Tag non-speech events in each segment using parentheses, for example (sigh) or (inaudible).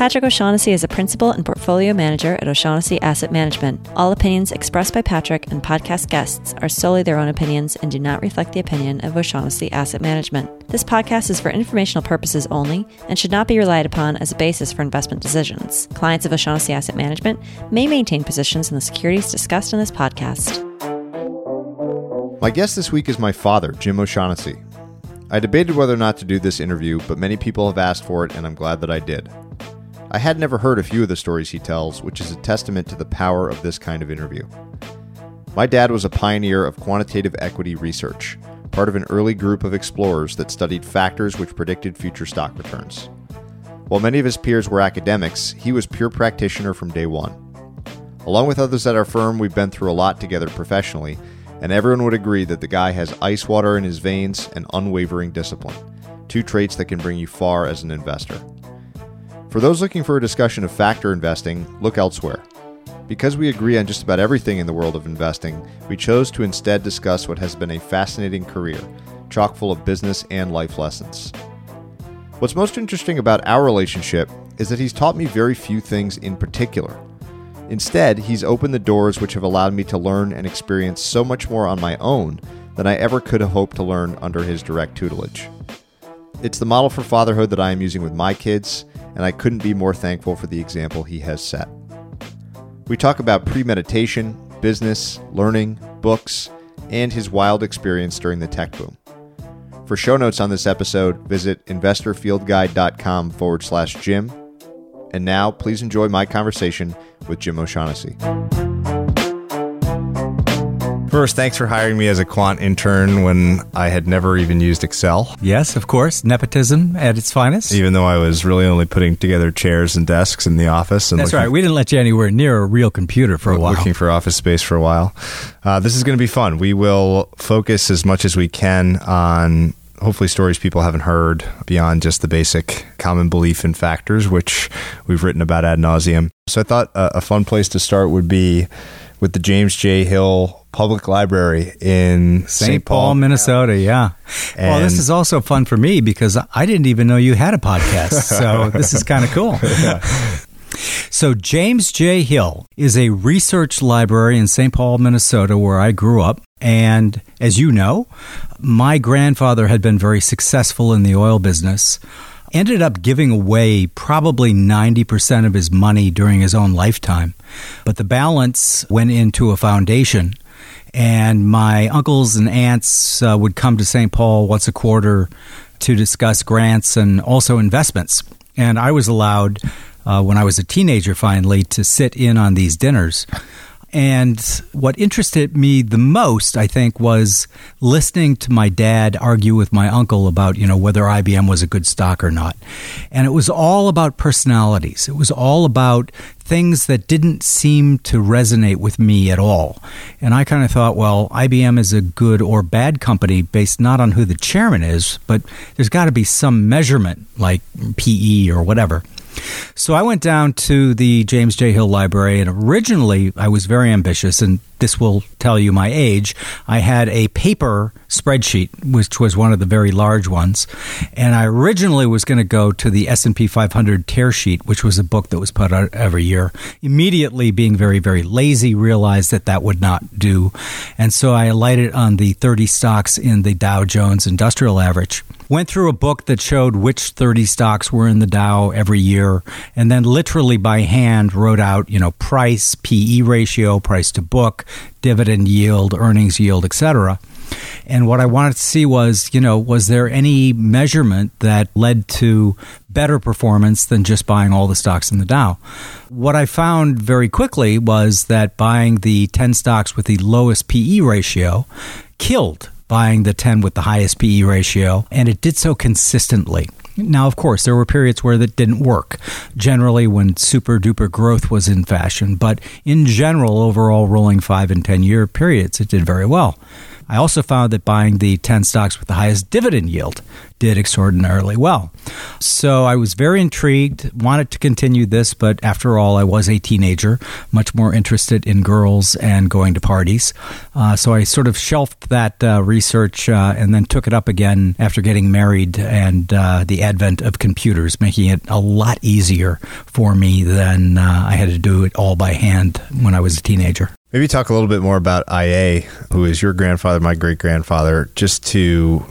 Patrick O'Shaughnessy is a principal and portfolio manager at O'Shaughnessy Asset Management. All opinions expressed by Patrick and podcast guests are solely their own opinions and do not reflect the opinion of O'Shaughnessy Asset Management. This podcast is for informational purposes only and should not be relied upon as a basis for investment decisions. Clients of O'Shaughnessy Asset Management may maintain positions in the securities discussed in this podcast. My guest this week is my father, Jim O'Shaughnessy. I debated whether or not to do this interview, but many people have asked for it, and I'm glad that I did. I had never heard a few of the stories he tells, which is a testament to the power of this kind of interview. My dad was a pioneer of quantitative equity research, part of an early group of explorers that studied factors which predicted future stock returns. While many of his peers were academics, he was pure practitioner from day one. Along with others at our firm, we've been through a lot together professionally, and everyone would agree that the guy has ice water in his veins and unwavering discipline, two traits that can bring you far as an investor. For those looking for a discussion of factor investing, look elsewhere. Because we agree on just about everything in the world of investing, we chose to instead discuss what has been a fascinating career, chock full of business and life lessons. What's most interesting about our relationship is that he's taught me very few things in particular. Instead, he's opened the doors which have allowed me to learn and experience so much more on my own than I ever could have hoped to learn under his direct tutelage. It's the model for fatherhood that I am using with my kids, and I couldn't be more thankful for the example he has set. We talk about premeditation, business, learning, books, and his wild experience during the tech boom. For show notes on this episode, visit investorfieldguide.com forward slash Jim. And now, please enjoy my conversation with Jim O'Shaughnessy. First, thanks for hiring me as a quant intern when I had never even used Excel. Yes, of course. Nepotism at its finest. Even though I was really only putting together chairs and desks in the office. And That's right. We didn't let you anywhere near a real computer for a while. Looking for office space for a while. Uh, this is going to be fun. We will focus as much as we can on hopefully stories people haven't heard beyond just the basic common belief in factors, which we've written about ad nauseum. So I thought a, a fun place to start would be with the James J. Hill Public Library in St. Paul, Paul, Minnesota. Yeah. And well, this is also fun for me because I didn't even know you had a podcast. (laughs) So this is kind of cool. yeah. So, James J. Hill is a research library in St. Paul, Minnesota, where I grew up. And as you know, my grandfather had been very successful in the oil business ended up giving away probably 90% of his money during his own lifetime. But the balance went into a foundation. And my uncles and aunts uh, would come to St. Paul once a quarter to discuss grants and also investments. And I was allowed, uh, when I was a teenager finally, to sit in on these dinners. And what interested me the most, I think, was listening to my dad argue with my uncle about, you know, whether IBM was a good stock or not. And it was all about personalities. It was all about things that didn't seem to resonate with me at all. And I kind of thought, well, IBM is a good or bad company based not on who the chairman is, but there's got to be some measurement like PE or whatever. So I went down to the James J. Hill Library, and originally I was very ambitious, and this will tell you my age. I had a paper spreadsheet, which was one of the very large ones, and I originally was going to go to the S&P 500 tear sheet, which was a book that was put out every year. Immediately, being very, very lazy, realized that that would not do, and so I alighted on the 30 stocks in the Dow Jones Industrial Average. Went through a book that showed which 30 stocks were in the Dow every year, and then literally by hand wrote out, you know, price, PE ratio, price to book, dividend yield, earnings yield, etc. And what I wanted to see was, you know, was there any measurement that led to better performance than just buying all the stocks in the Dow? What I found very quickly was that buying the 10 stocks with the lowest PE ratio killed buying the 10 with the highest PE ratio, and it did so consistently. Now, of course, there were periods where that didn't work, generally when super duper growth was in fashion, but in general, overall rolling five and 10 year periods, it did very well. I also found that buying the 10 stocks with the highest dividend yield did extraordinarily well. So I was very intrigued, wanted to continue this, but after all, I was a teenager, much more interested in girls and going to parties. Uh, so I sort of shelved that uh, research uh, and then took it up again after getting married and uh, the advent of computers, making it a lot easier for me than uh, I had to do it all by hand when I was a teenager. Maybe talk a little bit more about IA, who is your grandfather, my great grandfather, just to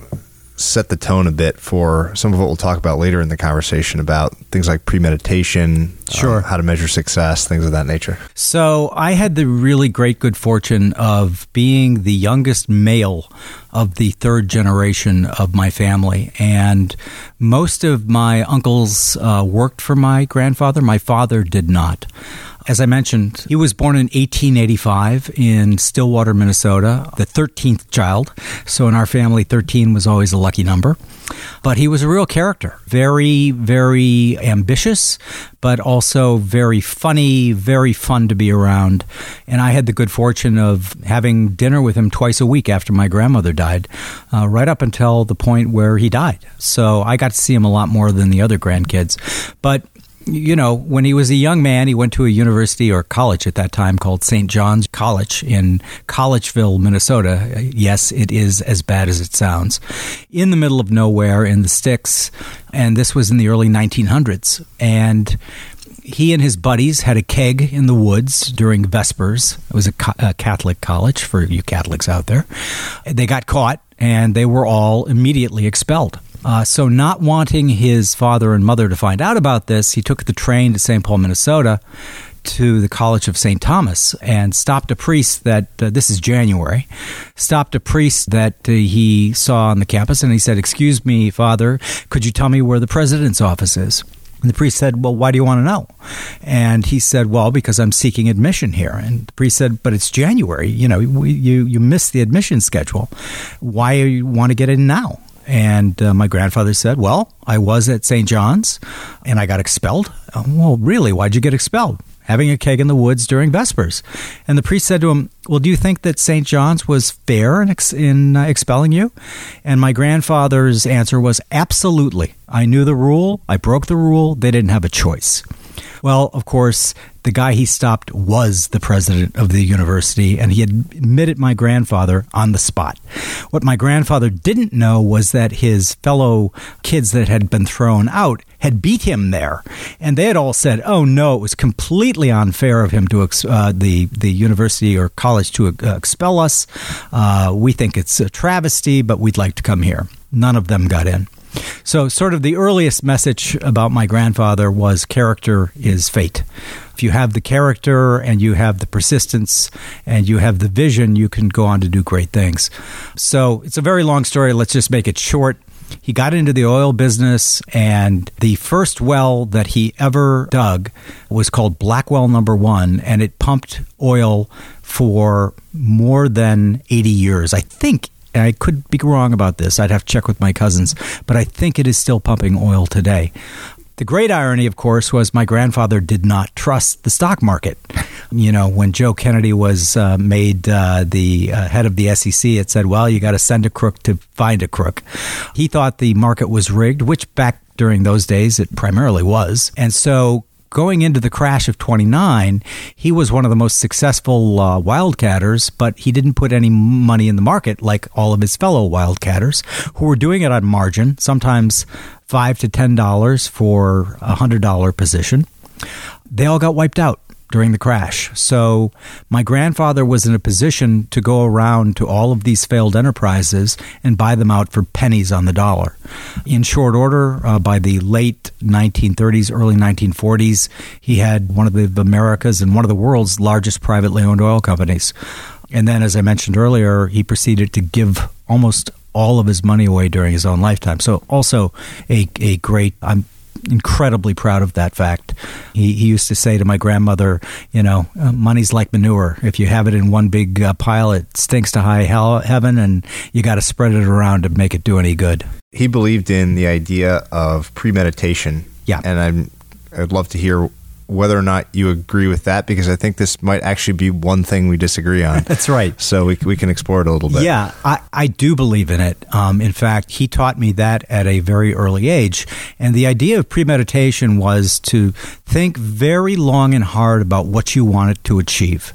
set the tone a bit for some of what we'll talk about later in the conversation about things like premeditation, sure, um, how to measure success, things of that nature. So I had the really great good fortune of being the youngest male of the third generation of my family, and most of my uncles uh, worked for my grandfather. My father did not. As I mentioned, he was born in 1885 in Stillwater, Minnesota, the 13th child. So in our family, 13 was always a lucky number. But he was a real character. Very, very ambitious, but also very funny, very fun to be around. And I had the good fortune of having dinner with him twice a week after my grandmother died, uh, right up until the point where he died. So I got to see him a lot more than the other grandkids. But you know, when he was a young man, he went to a university or college at that time called St. John's College in Collegeville, Minnesota. Yes, it is as bad as it sounds. In the middle of nowhere in the sticks. And this was in the early 1900s. And he and his buddies had a keg in the woods during Vespers. It was a, a Catholic college for you Catholics out there. They got caught and they were all immediately expelled. Uh, so, not wanting his father and mother to find out about this, he took the train to St. Paul, Minnesota, to the College of St. Thomas and stopped a priest that uh, this is January, stopped a priest that uh, he saw on the campus and he said, Excuse me, Father, could you tell me where the president's office is? And the priest said, Well, why do you want to know? And he said, Well, because I'm seeking admission here. And the priest said, But it's January. You know, we, you, you missed the admission schedule. Why do you want to get in now? And uh, my grandfather said, Well, I was at St. John's and I got expelled. Oh, well, really? Why'd you get expelled? Having a keg in the woods during Vespers. And the priest said to him, Well, do you think that St. John's was fair in, ex- in uh, expelling you? And my grandfather's answer was, Absolutely. I knew the rule. I broke the rule. They didn't have a choice. Well, of course, the guy he stopped was the president of the university, and he admitted my grandfather on the spot. What my grandfather didn't know was that his fellow kids that had been thrown out had beat him there, and they had all said, "Oh no, it was completely unfair of him to ex- uh, the the university or college to uh, expel us. Uh, we think it's a travesty, but we'd like to come here." None of them got in. So, sort of the earliest message about my grandfather was character is fate. If you have the character and you have the persistence and you have the vision, you can go on to do great things. So, it's a very long story. Let's just make it short. He got into the oil business, and the first well that he ever dug was called Blackwell Number One, and it pumped oil for more than 80 years. I think and I could be wrong about this. I'd have to check with my cousins, but I think it is still pumping oil today. The great irony, of course, was my grandfather did not trust the stock market. You know, when Joe Kennedy was uh, made uh, the uh, head of the SEC, it said, well, you got to send a crook to find a crook. He thought the market was rigged, which back during those days it primarily was. And so going into the crash of 29, he was one of the most successful uh, wildcatters, but he didn't put any money in the market like all of his fellow wildcatters who were doing it on margin, sometimes 5 to $10 for a $100 position. They all got wiped out. During the crash. So my grandfather was in a position to go around to all of these failed enterprises and buy them out for pennies on the dollar. In short order, uh, by the late 1930s, early 1940s, he had one of the America's and one of the world's largest privately owned oil companies. And then, as I mentioned earlier, he proceeded to give almost all of his money away during his own lifetime. So, also a, a great, I'm incredibly proud of that fact. He, he used to say to my grandmother, you know, uh, money's like manure. If you have it in one big uh, pile, it stinks to high hell, heaven, and you got to spread it around to make it do any good. He believed in the idea of premeditation. Yeah. And I'm, I'd love to hear whether or not you agree with that because I think this might actually be one thing we disagree on. (laughs) That's right. So we, we can explore it a little bit. Yeah, I, I do believe in it. Um, in fact, he taught me that at a very early age. And the idea of premeditation was to think very long and hard about what you wanted to achieve.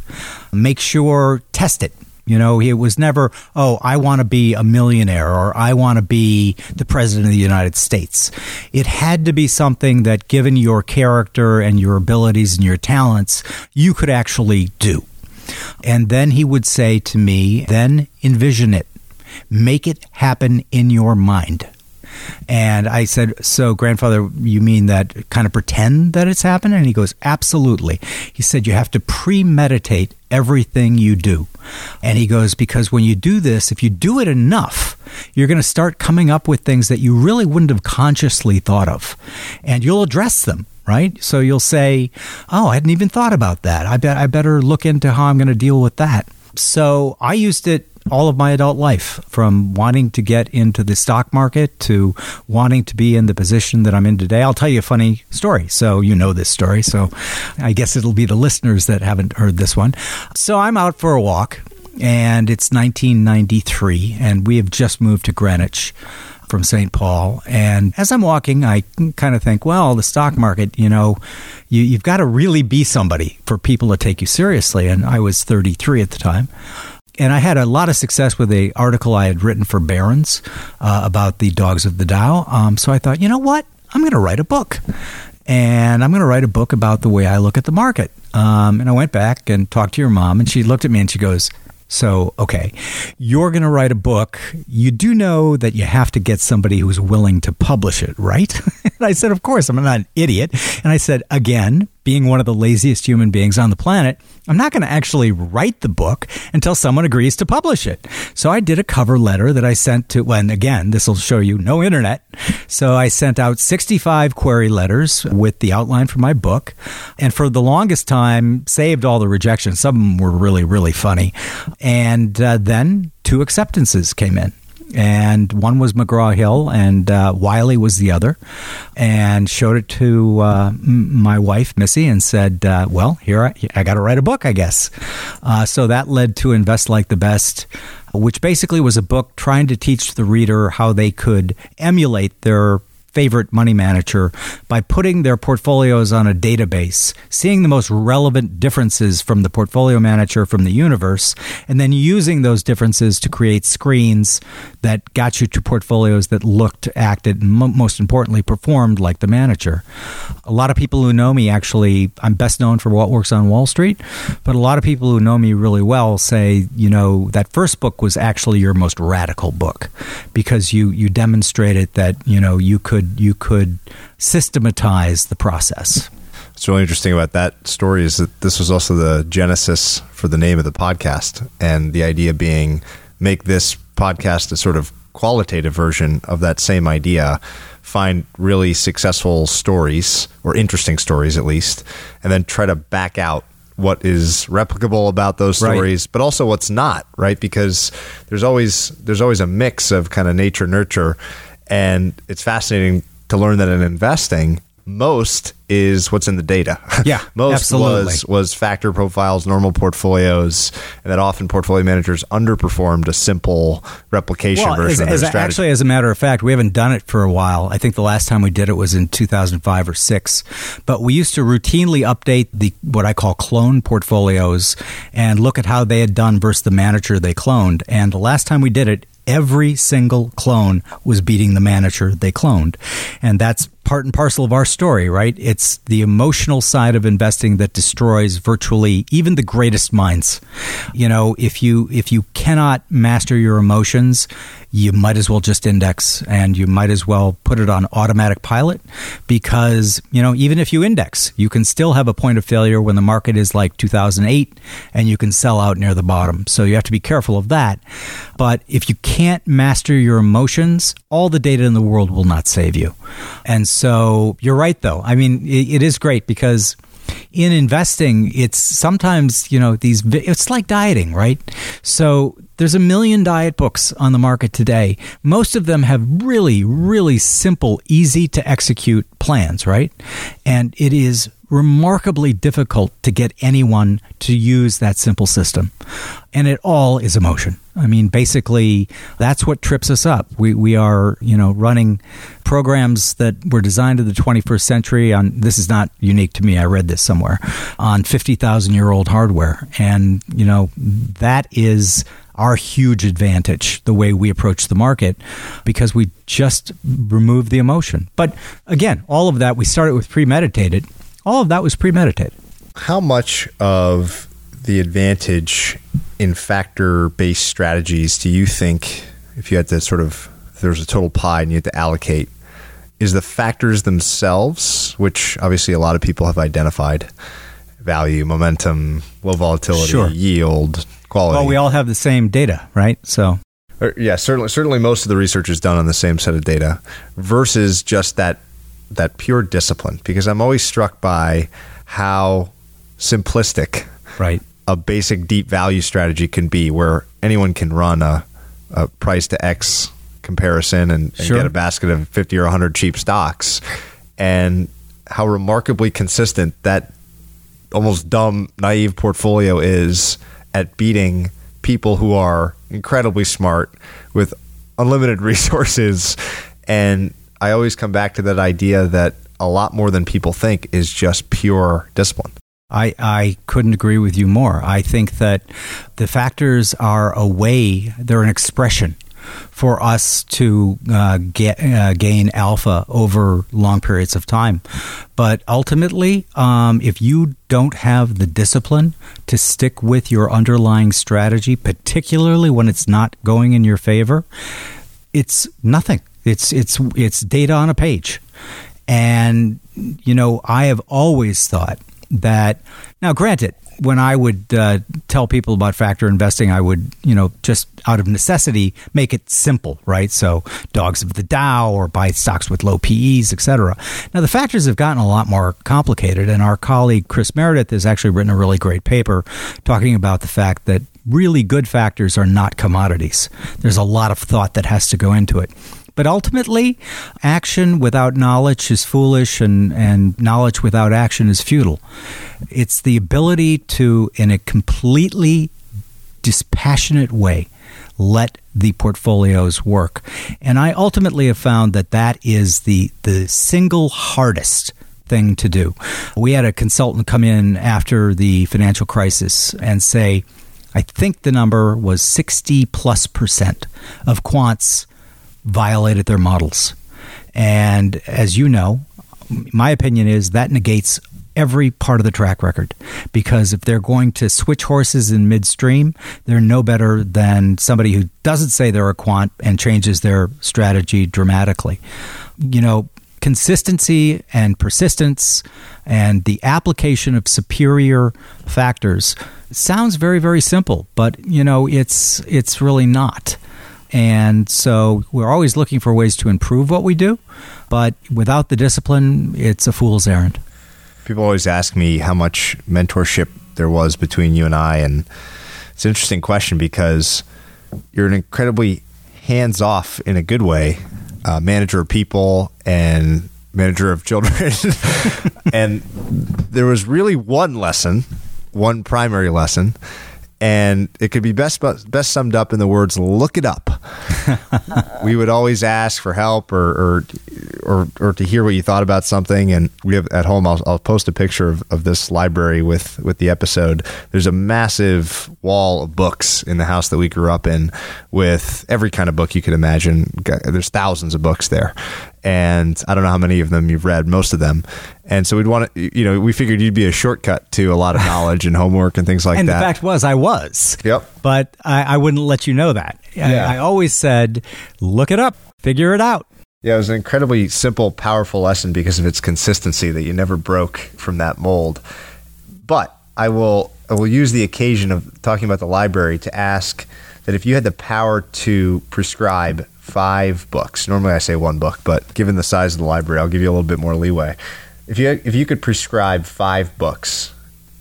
Make sure, test it you know, it was never, oh, I want to be a millionaire or I want to be the president of the United States. It had to be something that, given your character and your abilities and your talents, you could actually do. And then he would say to me, then envision it, make it happen in your mind. And I said, So, grandfather, you mean that kind of pretend that it's happening? And he goes, Absolutely. He said, You have to premeditate everything you do. And he goes, Because when you do this, if you do it enough, you're going to start coming up with things that you really wouldn't have consciously thought of. And you'll address them right? So you'll say, "Oh, I hadn't even thought about that. I bet I better look into how I'm going to deal with that." So I used it all of my adult life, from wanting to get into the stock market to wanting to be in the position that I'm in today. I'll tell you a funny story. So, you know this story. So, I guess it'll be the listeners that haven't heard this one. So, I'm out for a walk, and it's 1993, and we have just moved to Greenwich from St. Paul. And as I'm walking, I kind of think, well, the stock market, you know, you, have got to really be somebody for people to take you seriously. And I was 33 at the time and I had a lot of success with a article I had written for Barron's uh, about the dogs of the Dow. Um, so I thought, you know what? I'm going to write a book, and I'm going to write a book about the way I look at the market. Um, and I went back and talked to your mom, and she looked at me and she goes, so, okay, you're going to write a book. You do know that you have to get somebody who's willing to publish it, right? (laughs) and I said, Of course, I'm not an idiot. And I said, Again, being one of the laziest human beings on the planet, I'm not going to actually write the book until someone agrees to publish it. So I did a cover letter that I sent to, when again, this will show you no internet. So I sent out 65 query letters with the outline for my book. And for the longest time, saved all the rejections. Some of them were really, really funny. And uh, then two acceptances came in and one was McGraw Hill, and uh, Wiley was the other, and showed it to uh, my wife Missy, and said, uh, "Well, here I, I got to write a book, I guess." Uh, so that led to Invest Like the Best, which basically was a book trying to teach the reader how they could emulate their favorite money manager by putting their portfolios on a database, seeing the most relevant differences from the portfolio manager from the universe, and then using those differences to create screens that got you to portfolios that looked, acted, and most importantly, performed like the manager. A lot of people who know me actually, I'm best known for what works on Wall Street, but a lot of people who know me really well say, you know, that first book was actually your most radical book because you you demonstrated that, you know, you could could you could systematize the process. What's really interesting about that story is that this was also the genesis for the name of the podcast, and the idea being make this podcast a sort of qualitative version of that same idea. Find really successful stories or interesting stories, at least, and then try to back out what is replicable about those stories, right. but also what's not, right? Because there's always there's always a mix of kind of nature nurture, and it's fascinating to learn that in investing, most is what's in the data. (laughs) Yeah, most absolutely. was was factor profiles, normal portfolios, and that often portfolio managers underperformed a simple replication well, version as, of their strategy. Actually, as a matter of fact, we haven't done it for a while. I think the last time we did it was in 2005 or six. But we used to routinely update the what I call clone portfolios and look at how they had done versus the manager they cloned. And the last time we did it, every single clone was beating the manager they cloned. And that's part and parcel of our story, right? It's the emotional side of investing that destroys virtually even the greatest minds. You know, if you if you cannot master your emotions, you might as well just index and you might as well put it on automatic pilot because, you know, even if you index, you can still have a point of failure when the market is like 2008 and you can sell out near the bottom. So you have to be careful of that. But if you can't master your emotions, all the data in the world will not save you. And so you're right, though. I mean, it, it is great because in investing, it's sometimes, you know, these, it's like dieting, right? So there's a million diet books on the market today. Most of them have really, really simple, easy to execute plans, right? And it is remarkably difficult to get anyone to use that simple system. And it all is emotion. I mean, basically, that's what trips us up. We, we are, you know, running programs that were designed in the 21st century on, this is not unique to me, I read this somewhere, on 50,000 year old hardware. And, you know, that is our huge advantage, the way we approach the market, because we just remove the emotion. But again, all of that, we started with premeditated. All of that was premeditated. How much of the advantage in factor based strategies do you think, if you had to sort of, there's a total pie and you had to allocate, is the factors themselves, which obviously a lot of people have identified value, momentum, low volatility, sure. yield, quality. Well, we all have the same data, right? So, or, yeah, certainly, certainly, most of the research is done on the same set of data versus just that that pure discipline. Because I'm always struck by how simplistic, right, a basic deep value strategy can be, where anyone can run a, a price to X comparison and, and sure. get a basket of 50 or 100 cheap stocks, and how remarkably consistent that almost dumb, naive portfolio is at beating people who are incredibly smart with unlimited (laughs) resources. And I always come back to that idea that a lot more than people think is just pure discipline. I, I couldn't agree with you more. I think that the factors are a way, they're an expression for us to uh, get, uh, gain alpha over long periods of time. But ultimately, um, if you don't have the discipline to stick with your underlying strategy, particularly when it's not going in your favor, it's nothing. It's it's it's data on a page. And you know, I have always thought that now granted when I would uh, tell people about factor investing, I would, you know, just out of necessity, make it simple, right? So dogs of the Dow or buy stocks with low PEs, etc. Now the factors have gotten a lot more complicated, and our colleague Chris Meredith has actually written a really great paper talking about the fact that really good factors are not commodities. There's a lot of thought that has to go into it. But ultimately, action without knowledge is foolish, and, and knowledge without action is futile. It's the ability to, in a completely dispassionate way, let the portfolios work. And I ultimately have found that that is the, the single hardest thing to do. We had a consultant come in after the financial crisis and say, I think the number was 60 plus percent of quants violated their models. And as you know, my opinion is that negates every part of the track record because if they're going to switch horses in midstream, they're no better than somebody who doesn't say they're a quant and changes their strategy dramatically. You know, consistency and persistence and the application of superior factors sounds very very simple, but you know, it's it's really not. And so we're always looking for ways to improve what we do, but without the discipline, it's a fool's errand. People always ask me how much mentorship there was between you and I. And it's an interesting question because you're an incredibly hands off, in a good way, uh, manager of people and manager of children. (laughs) and there was really one lesson, one primary lesson and it could be best best summed up in the words "look it up." (laughs) we would always ask for help or, or or or to hear what you thought about something. And we have at home. I'll, I'll post a picture of, of this library with with the episode. There's a massive wall of books in the house that we grew up in, with every kind of book you could imagine. There's thousands of books there, and I don't know how many of them you've read. Most of them, and so we'd want to, you know, we figured you'd be a shortcut to a lot of (laughs) knowledge and homework and things like and that. And the fact was, I was. Yep. But I, I wouldn't let you know that. Yeah. I, I always said, look it up, figure it out. Yeah, it was an incredibly simple, powerful lesson because of its consistency that you never broke from that mold. But I will I will use the occasion of talking about the library to ask that if you had the power to prescribe five books, normally I say one book, but given the size of the library, I'll give you a little bit more leeway if you if you could prescribe five books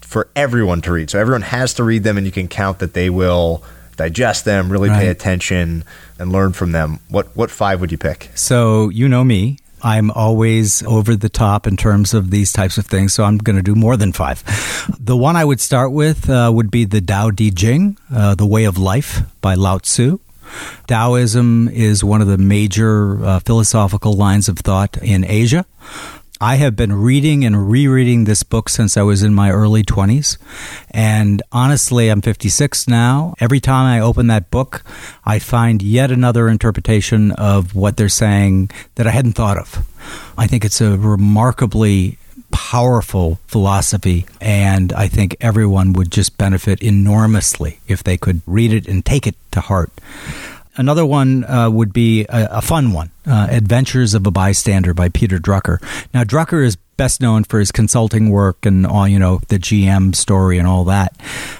for everyone to read, so everyone has to read them, and you can count that they will digest them, really right. pay attention, and learn from them. What what five would you pick? So you know me. I'm always over the top in terms of these types of things, so I'm going to do more than five. The one I would start with uh, would be the Tao Te Ching, uh, The Way of Life by Lao Tzu. Taoism is one of the major uh, philosophical lines of thought in Asia. I have been reading and rereading this book since I was in my early 20s. And honestly, I'm 56 now. Every time I open that book, I find yet another interpretation of what they're saying that I hadn't thought of. I think it's a remarkably powerful philosophy, and I think everyone would just benefit enormously if they could read it and take it to heart. Another one uh, would be a, a fun one uh, Adventures of a Bystander by Peter Drucker. Now, Drucker is best known for his consulting work and all, you know, the GM story and all that.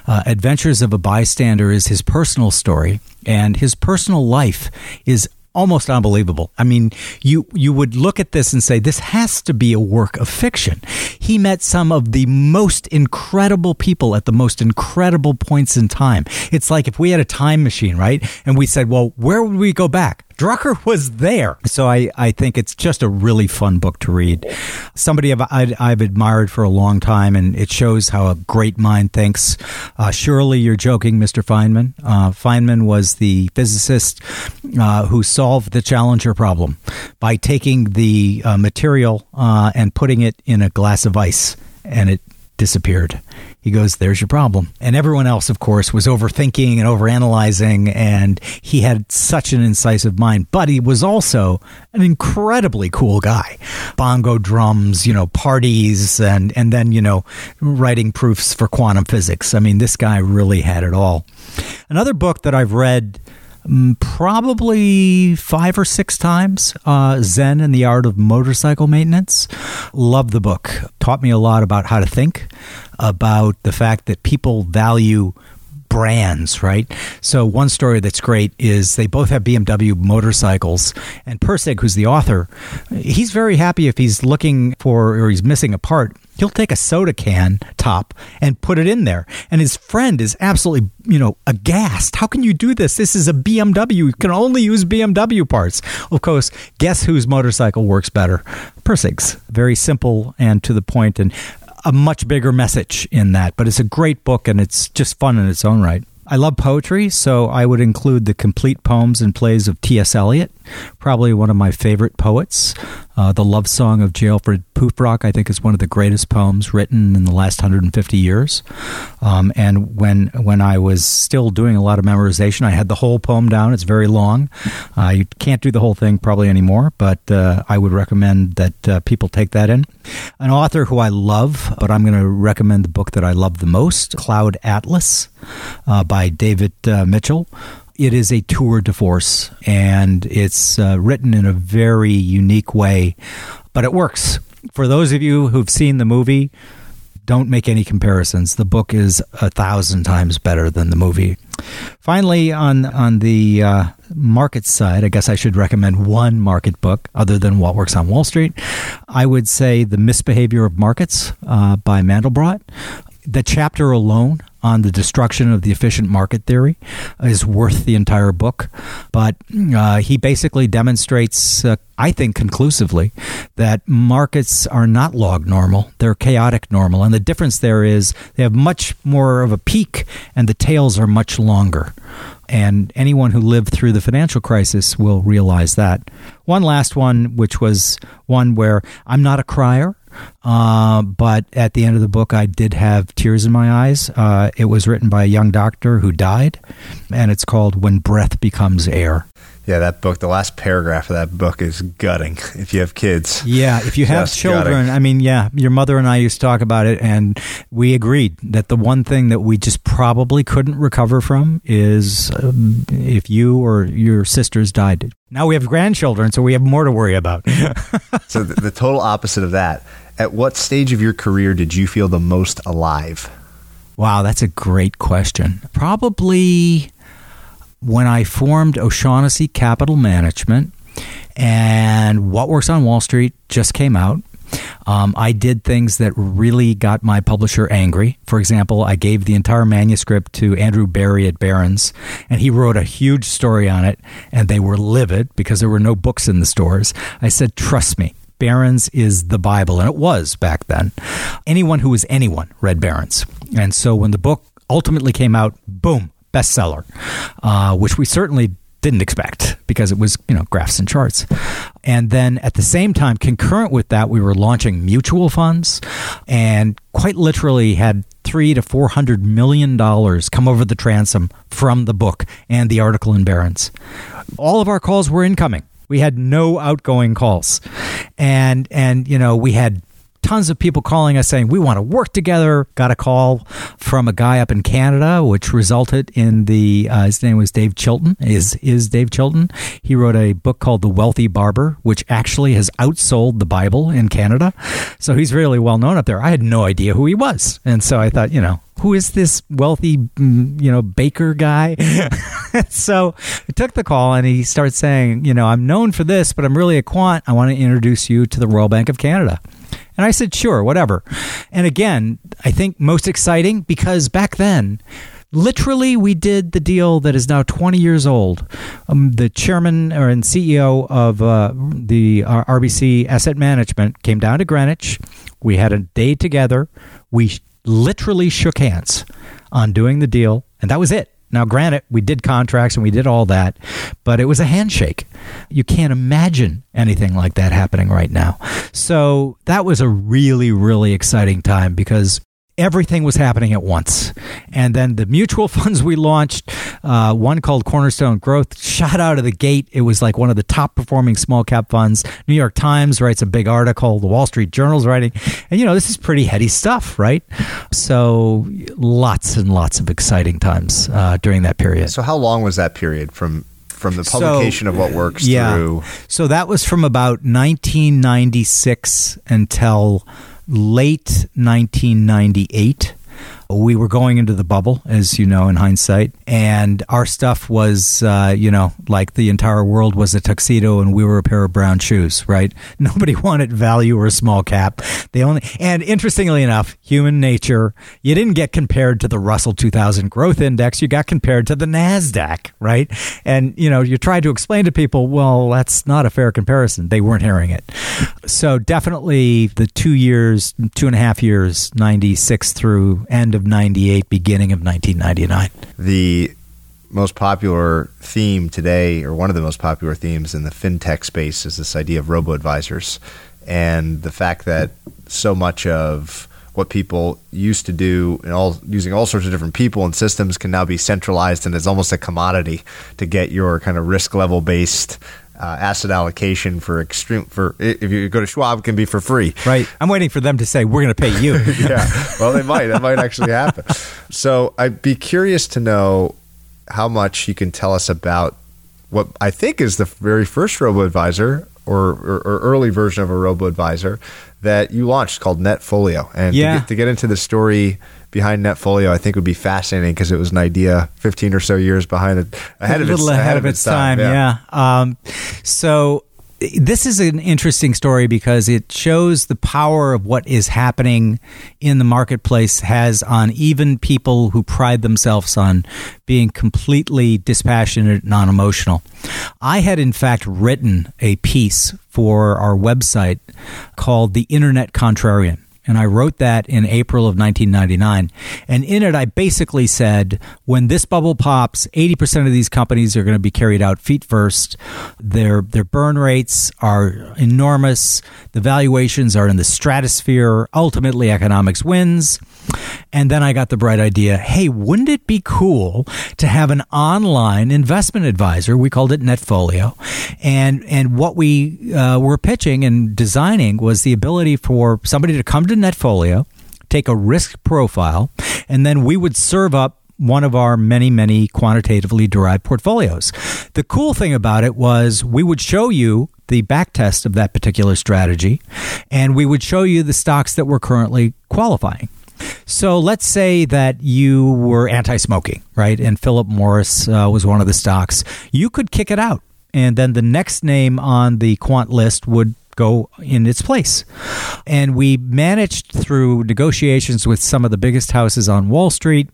Uh, Adventures of a Bystander is his personal story, and his personal life is almost unbelievable. I mean, you you would look at this and say this has to be a work of fiction. He met some of the most incredible people at the most incredible points in time. It's like if we had a time machine, right? And we said, "Well, where would we go back?" Drucker was there. So I, I think it's just a really fun book to read. Somebody I've, I've admired for a long time, and it shows how a great mind thinks. Uh, surely you're joking, Mr. Feynman. Uh, Feynman was the physicist uh, who solved the Challenger problem by taking the uh, material uh, and putting it in a glass of ice, and it disappeared. He goes, There's your problem. And everyone else, of course, was overthinking and overanalyzing, and he had such an incisive mind, but he was also an incredibly cool guy. Bongo drums, you know, parties, and, and then, you know, writing proofs for quantum physics. I mean, this guy really had it all. Another book that I've read probably five or six times. Uh, Zen and the Art of Motorcycle Maintenance. Love the book. Taught me a lot about how to think, about the fact that people value brands, right? So one story that's great is they both have BMW motorcycles, and Pirsig, who's the author, he's very happy if he's looking for or he's missing a part. He'll take a soda can top and put it in there, and his friend is absolutely, you know, aghast. How can you do this? This is a BMW. You can only use BMW parts. Of course, guess whose motorcycle works better? Pirsig's. Very simple and to the point, and a much bigger message in that. But it's a great book and it's just fun in its own right. I love poetry, so I would include the complete poems and plays of T.S. Eliot, probably one of my favorite poets. Uh, the love song of J. Alfred Prufrock, I think, is one of the greatest poems written in the last 150 years. Um, and when when I was still doing a lot of memorization, I had the whole poem down. It's very long. Uh, you can't do the whole thing probably anymore, but uh, I would recommend that uh, people take that in. An author who I love, but I'm going to recommend the book that I love the most, Cloud Atlas uh, by David Mitchell it is a tour de force and it's uh, written in a very unique way, but it works. For those of you who've seen the movie, don't make any comparisons. The book is a thousand times better than the movie. Finally, on on the uh, market side, I guess I should recommend one market book other than What Works on Wall Street. I would say The Misbehavior of Markets uh, by Mandelbrot. The chapter alone on the destruction of the efficient market theory is worth the entire book. But uh, he basically demonstrates, uh, I think, conclusively that markets are not log normal, they're chaotic normal. And the difference there is they have much more of a peak and the tails are much longer. And anyone who lived through the financial crisis will realize that. One last one, which was one where I'm not a crier. Uh, but at the end of the book, I did have tears in my eyes. Uh, it was written by a young doctor who died, and it's called When Breath Becomes Air. Yeah, that book, the last paragraph of that book is gutting (laughs) if you have kids. Yeah, if you have children, gutting. I mean, yeah, your mother and I used to talk about it, and we agreed that the one thing that we just probably couldn't recover from is um, if you or your sisters died. Now we have grandchildren, so we have more to worry about. (laughs) so, the, the total opposite of that. At what stage of your career did you feel the most alive? Wow, that's a great question. Probably when I formed O'Shaughnessy Capital Management, and What Works on Wall Street just came out. Um, I did things that really got my publisher angry. For example, I gave the entire manuscript to Andrew Bary at Barron's, and he wrote a huge story on it, and they were livid because there were no books in the stores. I said, Trust me. Barron's is the Bible, and it was back then. Anyone who was anyone read Barron's. And so when the book ultimately came out, boom, bestseller, uh, which we certainly didn't expect because it was you know graphs and charts and then at the same time concurrent with that we were launching mutual funds and quite literally had three to four hundred million dollars come over the transom from the book and the article in barron's all of our calls were incoming we had no outgoing calls. And and you know we had tons of people calling us saying we want to work together. Got a call from a guy up in Canada, which resulted in the uh, his name was Dave Chilton. Is is Dave Chilton? He wrote a book called The Wealthy Barber, which actually has outsold the Bible in Canada. So he's really well known up there. I had no idea who he was, and so I thought, you know, who is this wealthy, mm, you know, baker guy? (laughs) so I took the call and he starts saying, you know, I'm known for this, but I'm really a quant. I want to introduce you to the Royal Bank of Canada. And I said, sure, whatever. And again, I think most exciting because back then, literally we did the deal that is now 20 years old. Um, the chairman or and ceo of uh, the uh, rbc asset management came down to greenwich. We had a day together. We literally shook hands on doing the deal and that was it now, granted, we did contracts and we did all that, but it was a handshake. You can't imagine anything like that happening right now. So that was a really, really exciting time because everything was happening at once. And then the mutual (laughs) funds we launched, uh, one called Cornerstone Growth, shot out of the gate. It was like one of the top performing small cap funds. New York Times writes a big article, the Wall Street Journal's writing. And, you know, this is pretty heady stuff, right? So lots and lots of exciting times uh, during that period. So, how long was that period from? From the publication so, of what works yeah. through. So that was from about 1996 until late 1998 we were going into the bubble, as you know, in hindsight, and our stuff was, uh, you know, like the entire world was a tuxedo and we were a pair of brown shoes, right? (laughs) Nobody wanted value or a small cap. They only, and interestingly enough, human nature, you didn't get compared to the Russell 2000 growth index, you got compared to the NASDAQ, right? And, you know, you tried to explain to people, well, that's not a fair comparison. They weren't hearing it. So definitely the two years, two and a half years, 96 through end of 98, beginning of 1999. The most popular theme today, or one of the most popular themes in the fintech space, is this idea of robo advisors and the fact that so much of what people used to do and all using all sorts of different people and systems can now be centralized and is almost a commodity to get your kind of risk level based uh, asset allocation for extreme for if you go to Schwab it can be for free. Right. I'm waiting for them to say we're going to pay you. (laughs) yeah. Well, they might. That might actually happen. So I'd be curious to know how much you can tell us about what I think is the very first robo advisor or, or, or, early version of a robo advisor that you launched called Netfolio. And yeah. to, get, to get into the story behind Netfolio, I think would be fascinating because it was an idea 15 or so years behind it, ahead a of its, ahead, ahead of its time. time yeah. yeah. Um, so this is an interesting story because it shows the power of what is happening in the marketplace has on even people who pride themselves on being completely dispassionate non emotional. I had, in fact, written a piece for our website called The Internet Contrarian. And I wrote that in April of 1999. And in it, I basically said when this bubble pops, 80% of these companies are going to be carried out feet first. Their, their burn rates are enormous. The valuations are in the stratosphere. Ultimately, economics wins. And then I got the bright idea hey, wouldn't it be cool to have an online investment advisor? We called it Netfolio. And, and what we uh, were pitching and designing was the ability for somebody to come to Netfolio, take a risk profile, and then we would serve up one of our many, many quantitatively derived portfolios. The cool thing about it was we would show you the back test of that particular strategy, and we would show you the stocks that were currently qualifying. So let's say that you were anti smoking, right? And Philip Morris uh, was one of the stocks. You could kick it out. And then the next name on the quant list would go in its place. And we managed through negotiations with some of the biggest houses on Wall Street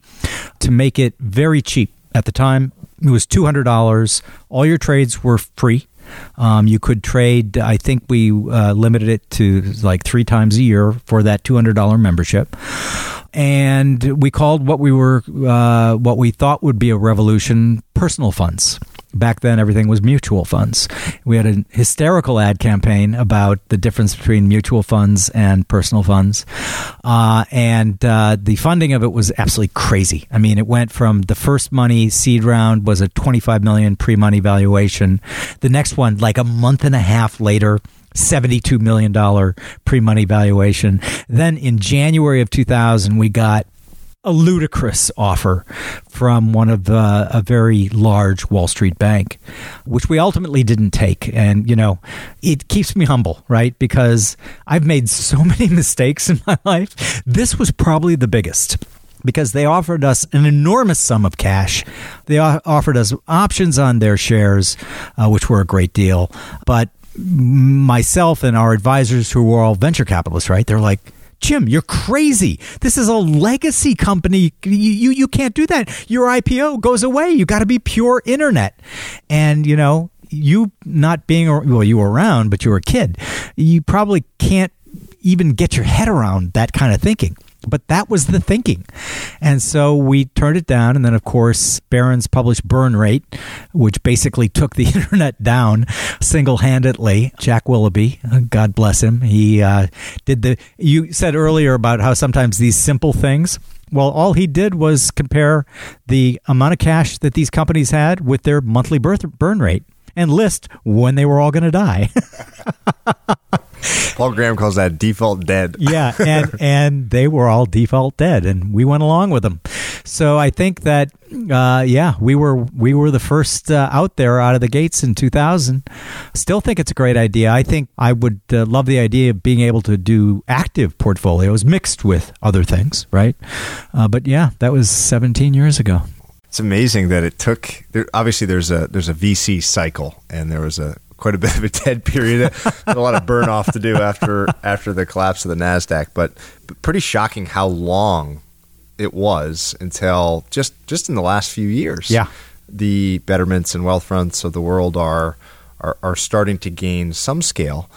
to make it very cheap. At the time, it was $200. All your trades were free. Um, you could trade. I think we uh, limited it to like three times a year for that two hundred dollar membership, and we called what we were uh, what we thought would be a revolution personal funds. Back then, everything was mutual funds. We had a hysterical ad campaign about the difference between mutual funds and personal funds. Uh, and uh, the funding of it was absolutely crazy. I mean, it went from the first money seed round was a 25 million pre money valuation. The next one, like a month and a half later, $72 million pre money valuation. Then in January of 2000, we got a ludicrous offer from one of uh, a very large Wall Street bank, which we ultimately didn't take. And, you know, it keeps me humble, right? Because I've made so (laughs) many mistakes in my life. This was probably the biggest because they offered us an enormous sum of cash. They offered us options on their shares, uh, which were a great deal. But myself and our advisors, who were all venture capitalists, right? They're like, Jim, you're crazy. This is a legacy company. You, you, you can't do that. Your IPO goes away. You got to be pure internet. And, you know, you not being, well, you were around, but you were a kid. You probably can't even get your head around that kind of thinking. But that was the thinking. And so we turned it down. And then, of course, Barron's published Burn Rate, which basically took the (laughs) internet down single handedly. Jack Willoughby, God bless him, he uh, did the. You said earlier about how sometimes these simple things. Well, all he did was compare the amount of cash that these companies had with their monthly birth burn rate and list when they were all going to die. (laughs) Paul Graham calls that default dead. (laughs) yeah, and and they were all default dead, and we went along with them. So I think that uh, yeah, we were we were the first uh, out there out of the gates in 2000. Still think it's a great idea. I think I would uh, love the idea of being able to do active portfolios mixed with other things, right? Uh, but yeah, that was 17 years ago. It's amazing that it took. There, obviously, there's a there's a VC cycle, and there was a quite a bit of a dead period, a lot of burn off to do after after the collapse of the Nasdaq. But, but pretty shocking how long it was until just just in the last few years. Yeah, the betterments and Wealthfronts of the world are are, are starting to gain some scale,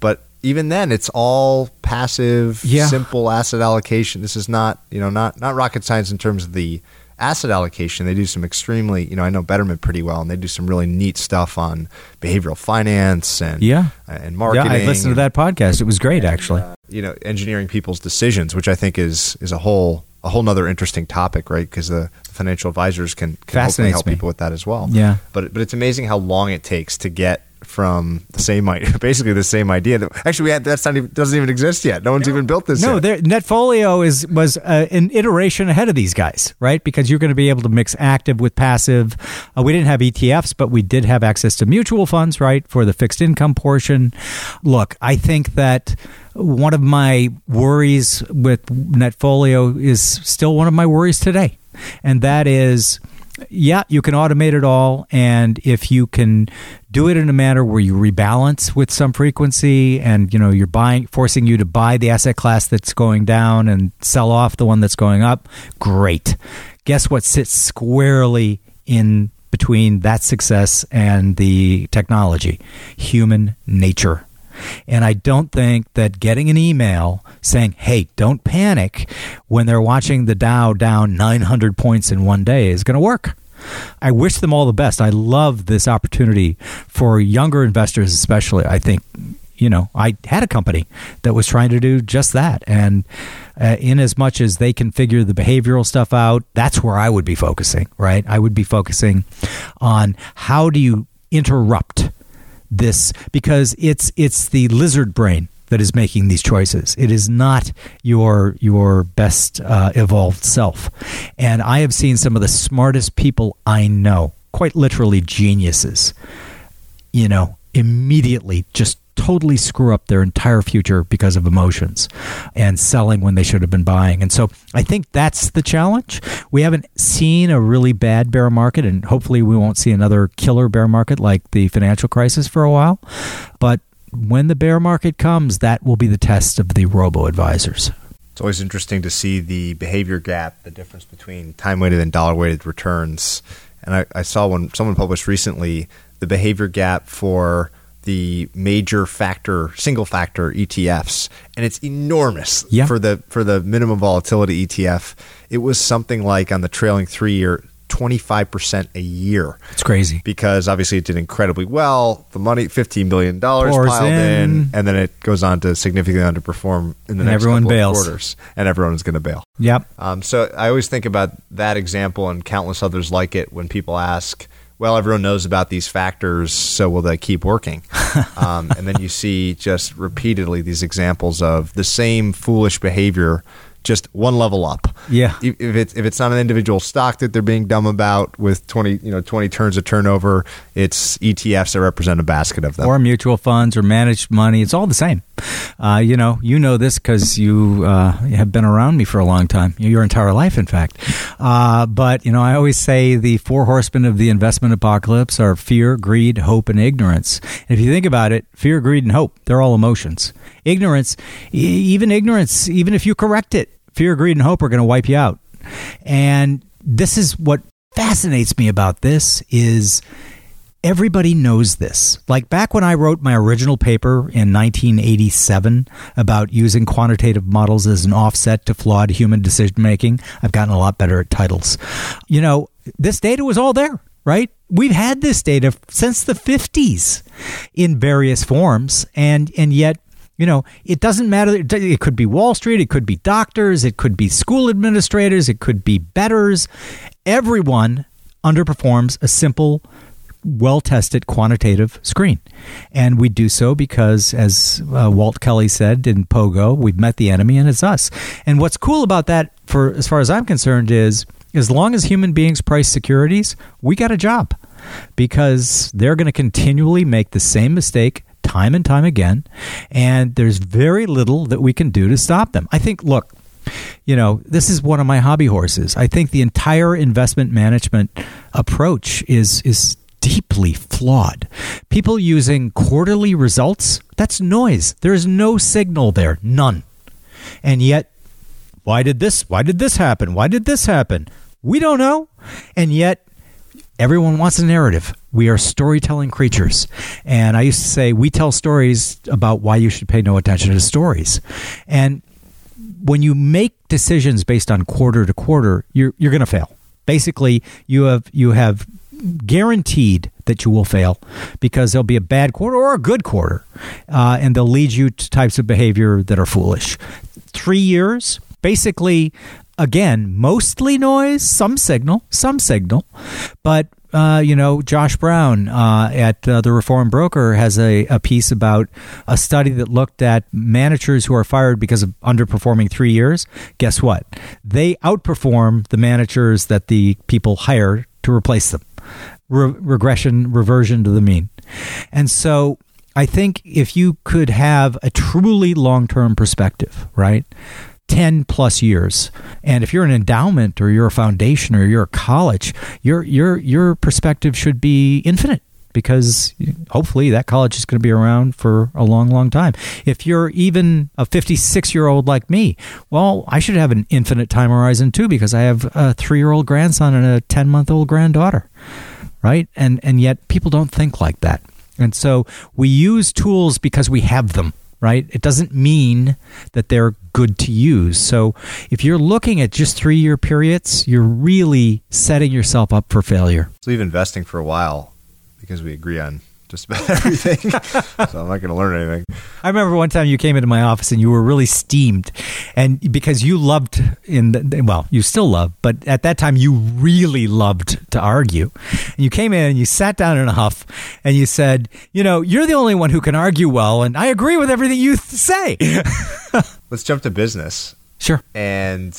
but even then it's all passive yeah. simple asset allocation this is not you know not not rocket science in terms of the asset allocation, they do some extremely, you know, I know Betterment pretty well, and they do some really neat stuff on behavioral finance and yeah, and marketing. Yeah, I listened to that podcast. It was great, and, actually. Uh, you know, engineering people's decisions, which I think is is a whole a whole nother interesting topic, right? Because the financial advisors can, can hopefully help me. people with that as well. Yeah, but but it's amazing how long it takes to get from the same (laughs) basically the same idea that actually we had that's not even doesn't even exist yet. No one's no, even built this. No. Netfolio is was uh, an iteration ahead of these guys, right? Because you're going to be able to mix active with passive. Uh, we didn't have ETFs, but we did have access to mutual funds, right, for the fixed income portion. Look, I think that one of my worries with Netfolio is still one of my worries today, and that is Yeah, you can automate it all. And if you can do it in a manner where you rebalance with some frequency and, you know, you're buying, forcing you to buy the asset class that's going down and sell off the one that's going up, great. Guess what sits squarely in between that success and the technology? Human nature. And I don't think that getting an email saying, hey, don't panic when they're watching the Dow down 900 points in one day is going to work. I wish them all the best. I love this opportunity for younger investors, especially. I think, you know, I had a company that was trying to do just that. And uh, in as much as they can figure the behavioral stuff out, that's where I would be focusing, right? I would be focusing on how do you interrupt this because it's it's the lizard brain that is making these choices. It is not your your best uh, evolved self. And I have seen some of the smartest people I know, quite literally geniuses, you know, immediately just totally screw up their entire future because of emotions and selling when they should have been buying. And so I think that's the challenge. We haven't seen a really bad bear market, and hopefully we won't see another killer bear market like the financial crisis for a while. But when the bear market comes, that will be the test of the robo advisors. It's always interesting to see the behavior gap, the difference between time weighted and dollar weighted returns. And I, I saw when someone published recently the behavior gap for the major factor, single factor ETFs, and it's enormous yeah. for the for the minimum volatility ETF. It was something like on the trailing three year 25% a year. It's crazy. Because obviously it did incredibly well. The money, $15 billion piled in. in. and then it goes on to significantly underperform in the and next everyone couple bails. of quarters. And everyone is going to bail. Yep. Um, so I always think about that example and countless others like it when people ask, well, everyone knows about these factors, so will they keep working? (laughs) um, and then you see just repeatedly these examples of the same foolish behavior just one level up. Yeah. If it's if it's not an individual stock that they're being dumb about with twenty you know twenty turns of turnover, it's ETFs that represent a basket of them, or mutual funds, or managed money. It's all the same. Uh, you know, you know this because you uh, have been around me for a long time, your entire life, in fact. Uh, but you know, I always say the four horsemen of the investment apocalypse are fear, greed, hope, and ignorance. And if you think about it, fear, greed, and hope—they're all emotions. Ignorance, even ignorance, even if you correct it, fear, greed, and hope are going to wipe you out. And this is what fascinates me about this is everybody knows this. Like back when I wrote my original paper in 1987 about using quantitative models as an offset to flawed human decision making, I've gotten a lot better at titles. You know, this data was all there, right? We've had this data since the 50s in various forms and and yet you know, it doesn't matter. It could be Wall Street, it could be doctors, it could be school administrators, it could be bettors. Everyone underperforms a simple, well tested quantitative screen. And we do so because, as uh, Walt Kelly said in Pogo, we've met the enemy and it's us. And what's cool about that, for as far as I'm concerned, is as long as human beings price securities, we got a job because they're going to continually make the same mistake time and time again, and there's very little that we can do to stop them. I think, look, you know, this is one of my hobby horses. I think the entire investment management approach is is deeply flawed. People using quarterly results, that's noise. There is no signal there, none. And yet, why did this why did this happen? Why did this happen? We don't know. And yet everyone wants a narrative. We are storytelling creatures. And I used to say, we tell stories about why you should pay no attention to stories. And when you make decisions based on quarter to quarter, you're, you're going to fail. Basically, you have, you have guaranteed that you will fail because there'll be a bad quarter or a good quarter, uh, and they'll lead you to types of behavior that are foolish. Three years, basically, again, mostly noise, some signal, some signal, but uh, you know, Josh Brown uh, at uh, the Reformed Broker has a, a piece about a study that looked at managers who are fired because of underperforming three years. Guess what? They outperform the managers that the people hire to replace them. Re- regression, reversion to the mean. And so I think if you could have a truly long term perspective, right? 10 plus years. And if you're an endowment or you're a foundation or you're a college, your your your perspective should be infinite because hopefully that college is going to be around for a long, long time. If you're even a 56 year old like me, well, I should have an infinite time horizon too because I have a three year old grandson and a 10 month old granddaughter, right? And, and yet people don't think like that. And so we use tools because we have them right? It doesn't mean that they're good to use. So if you're looking at just three year periods, you're really setting yourself up for failure. So leave investing for a while because we agree on just (laughs) about everything. so I'm not going to learn anything. I remember one time you came into my office and you were really steamed, and because you loved in the, well, you still love, but at that time you really loved to argue. And you came in and you sat down in a huff, and you said, "You know, you're the only one who can argue well, and I agree with everything you th- say." (laughs) Let's jump to business. Sure. And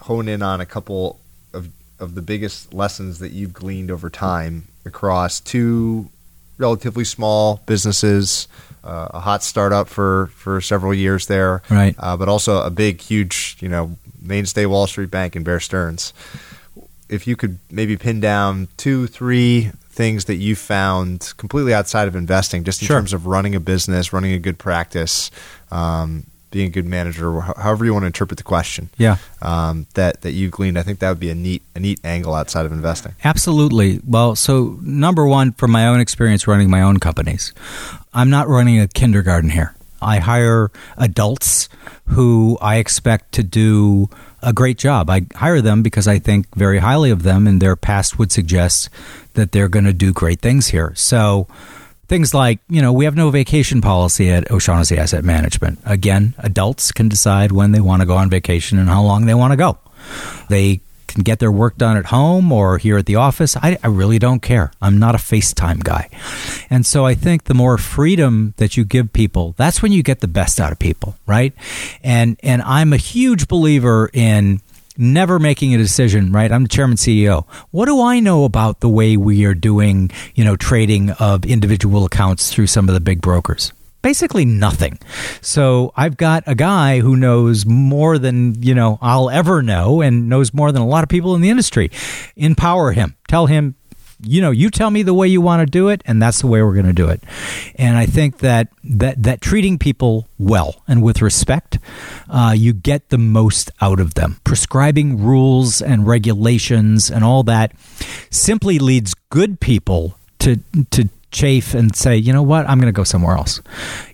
hone in on a couple of of the biggest lessons that you've gleaned over time across two relatively small businesses, uh, a hot startup for, for several years there, right? Uh, but also a big, huge, you know, mainstay Wall Street bank in Bear Stearns. If you could maybe pin down two, three things that you found completely outside of investing, just in sure. terms of running a business, running a good practice, um, being a good manager, however you want to interpret the question. Yeah. Um, that that you gleaned, I think that would be a neat a neat angle outside of investing. Absolutely. Well, so number one, from my own experience running my own companies, I'm not running a kindergarten here. I hire adults who I expect to do a great job. I hire them because I think very highly of them, and their past would suggest that they're going to do great things here. So Things like, you know, we have no vacation policy at O'Shaughnessy Asset Management. Again, adults can decide when they want to go on vacation and how long they want to go. They can get their work done at home or here at the office. I, I, really don't care. I'm not a FaceTime guy. And so I think the more freedom that you give people, that's when you get the best out of people, right? And and I'm a huge believer in never making a decision, right? I'm the chairman CEO. What do I know about the way we are doing, you know, trading of individual accounts through some of the big brokers? Basically nothing. So I've got a guy who knows more than, you know, I'll ever know and knows more than a lot of people in the industry. Empower him. Tell him, you know, you tell me the way you want to do it, and that's the way we're going to do it. And I think that that that treating people well and with respect, uh, you get the most out of them. Prescribing rules and regulations and all that simply leads good people to to chafe and say, you know what, I'm going to go somewhere else.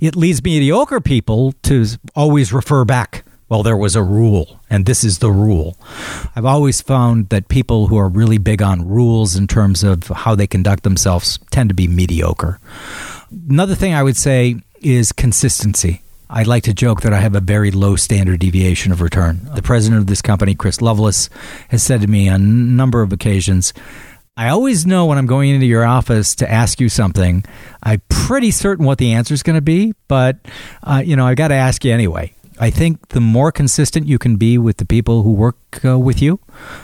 It leads mediocre people to always refer back well, there was a rule, and this is the rule. I've always found that people who are really big on rules in terms of how they conduct themselves tend to be mediocre. Another thing I would say is consistency. I like to joke that I have a very low standard deviation of return. The president of this company, Chris Lovelace, has said to me on a number of occasions, I always know when I'm going into your office to ask you something. I'm pretty certain what the answer is going to be, but uh, you know I got to ask you anyway. I think the more consistent you can be with the people who work uh, with you,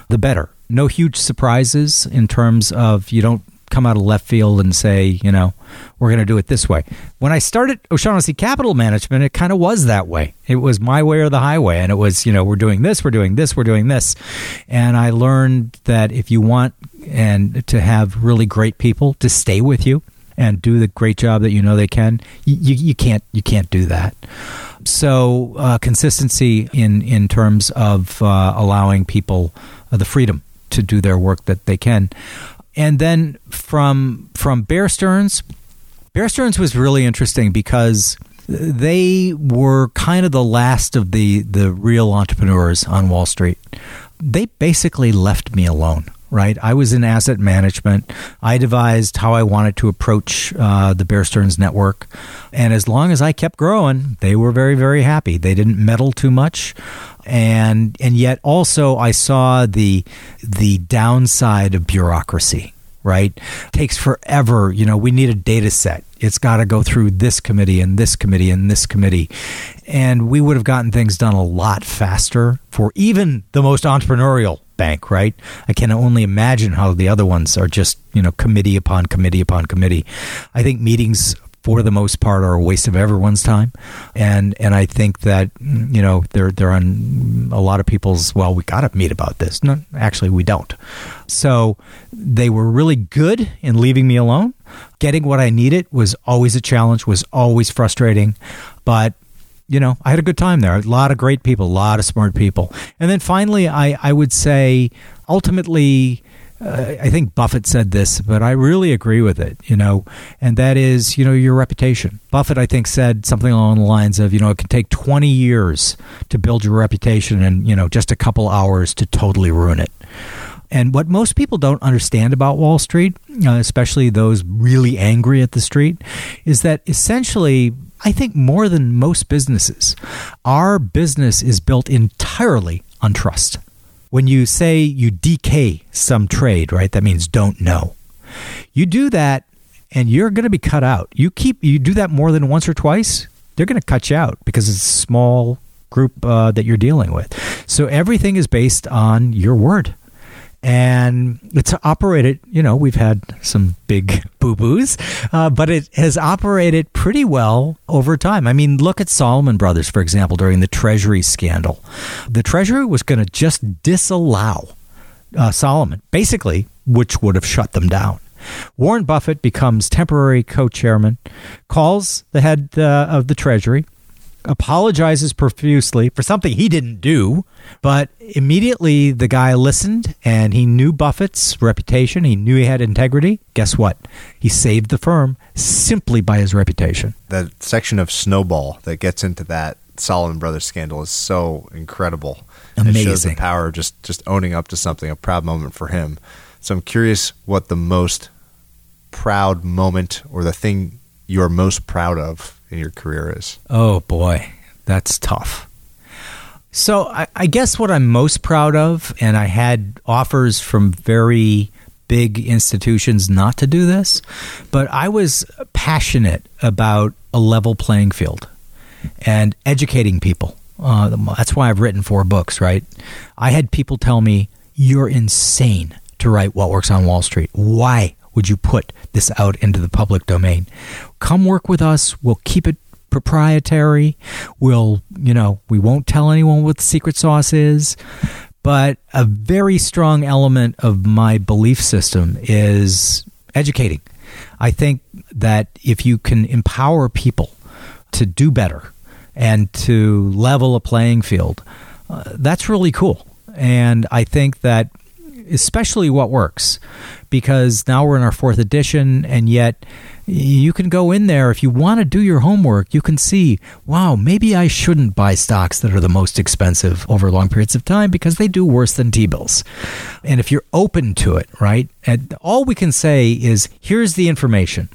the better. No huge surprises in terms of you don't come out of left field and say, you know, we're going to do it this way. When I started O'Shaughnessy Capital Management, it kind of was that way. It was my way or the highway. And it was, you know, we're doing this, we're doing this, we're doing this. And I learned that if you want and to have really great people to stay with you and do the great job that you know they can, you, you can't you can't do that. So uh, consistency in in terms of uh, allowing people uh, the freedom to do their work that they can, and then from from Bear Stearns, Bear Stearns was really interesting because they were kind of the last of the the real entrepreneurs on Wall Street. They basically left me alone right? I was in asset management. I devised how I wanted to approach uh, the Bear Stearns network. And as long as I kept growing, they were very, very happy. They didn't meddle too much. And and yet also I saw the the downside of bureaucracy, right? Takes forever. You know, we need a data set. It's got to go through this committee and this committee and this committee. And we would have gotten things done a lot faster for even the most entrepreneurial bank, right? I can only imagine how the other ones are just, you know, committee upon committee upon committee. I think meetings for the most part, are a waste of everyone's time. And and I think that you know they're they're on a lot of people's. Well, we got to meet about this. No, actually, we don't. So they were really good in leaving me alone. Getting what I needed was always a challenge. Was always frustrating, but you know, I had a good time there. A lot of great people, a lot of smart people. And then finally, I, I would say ultimately, I think Buffett said this, but I really agree with it, you know, and that is, you know, your reputation. Buffett, I think, said something along the lines of, you know, it can take 20 years to build your reputation and, you know, just a couple hours to totally ruin it. And what most people don't understand about Wall Street, uh, especially those really angry at the street, is that essentially, I think more than most businesses, our business is built entirely on trust. When you say you DK some trade, right, that means don't know. You do that and you're going to be cut out. You keep you do that more than once or twice, they're going to cut you out because it's a small group uh, that you're dealing with. So everything is based on your word and it's operated you know we've had some big (laughs) boo-boos uh, but it has operated pretty well over time. I mean look at Salomon Brothers for example during the treasury scandal. The treasury was going to just disallow uh, salomon basically which would have shut them down. Warren buffett becomes temporary co-chairman calls the head uh, of the treasury apologizes profusely for something he didn't do, but immediately the guy listened and he knew Buffett's reputation. He knew he had integrity. Guess what? He saved the firm simply by his reputation. That section of Snowball that gets into that Salomon Brothers scandal is so incredible. Amazing. It shows the power of just, just owning up to something, a proud moment for him. So I'm curious what the most proud moment or the thing you're most proud of your career is? Oh boy, that's tough. So I, I, guess what I'm most proud of, and I had offers from very big institutions not to do this, but I was passionate about a level playing field and educating people. Uh, that's why I've written four books, right? I had people tell me, You're insane to write What Works on Wall Street. Why would you put this out into the public domain? Come work with us. We'll keep it proprietary. We'll, you know, we won't tell anyone what the secret sauce is. But a very strong element of my belief system is educating. I think that if you can empower people to do better and to level a playing field, uh, that's really cool. And I think that especially what works because now we're in our fourth edition and yet you can go in there. If you want to do your homework you can see wow maybe i shouldn't buy stocks that are the most expensive over long periods of time because they do worse than t-bills. And if you're open to it right and all we can say is here's the information.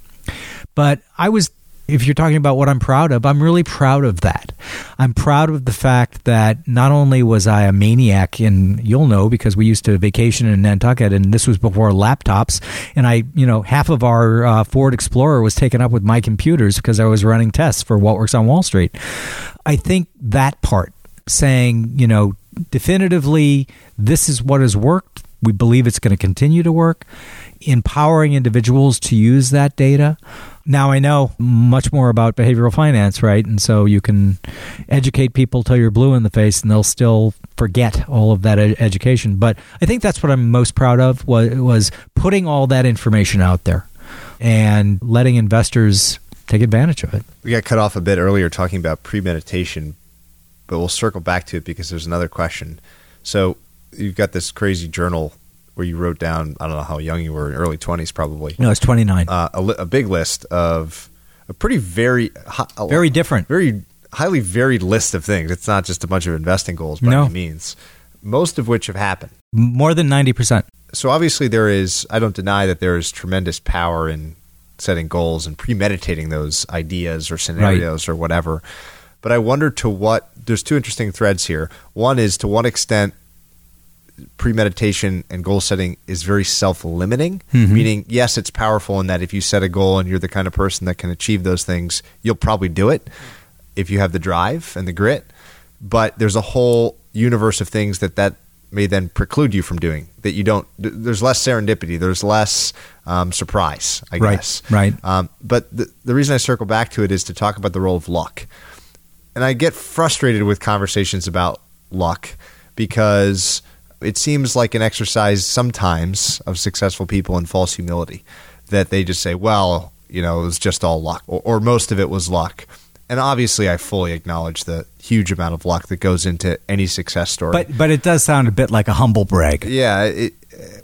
But i was if you're talking about what I'm proud of, I'm really proud of that. I'm proud of the fact that not only was I a maniac, and you'll know because we used to vacation in Nantucket, and this was before laptops, and I, you know, half of our uh, Ford Explorer was taken up with my computers because I was running tests for what works on Wall Street. I think that part, saying, you know, definitively, this is what has worked. We believe it's going to continue to work. Empowering individuals to use that data now I know much more about behavioral finance, right? And so you can educate people till you're blue in the face, and they'll still forget all of that ed- education. But I think that's what I'm most proud of was, was putting all that information out there and letting investors take advantage of it. We got cut off a bit earlier talking about premeditation, but we'll circle back to it because there's another question. So you've got this crazy journal where you wrote down I don't know how young you were, early twenties probably. No, it's twenty nine. Uh, a, li- a, big list of a pretty very a, very different, very highly varied list of things. It's not just a bunch of investing goals by no. any means. Most of which have happened. More than ninety percent. So obviously there is. I don't deny that there is tremendous power in setting goals and premeditating those ideas or scenarios right. or whatever. But I wonder to what. There's two interesting threads here. One is to what extent premeditation and goal setting is very self limiting, mm-hmm. meaning, yes, it's powerful in that if you set a goal and you're the kind of person that can achieve those things, you'll probably do it if you have the drive and the grit. But there's a whole universe of things that that may then preclude you from doing that you don't there's less serendipity there's less um, surprise i right, guess right um, but the, the reason i circle back to it is to talk about the role of luck and i get frustrated with conversations about luck because it seems like an exercise sometimes of successful people in false humility that they just say well you know it was just all luck or, or most of it was luck and obviously I fully acknowledge the huge amount of luck that goes into any success story. But but it does sound a bit like a humble brag. Yeah, it,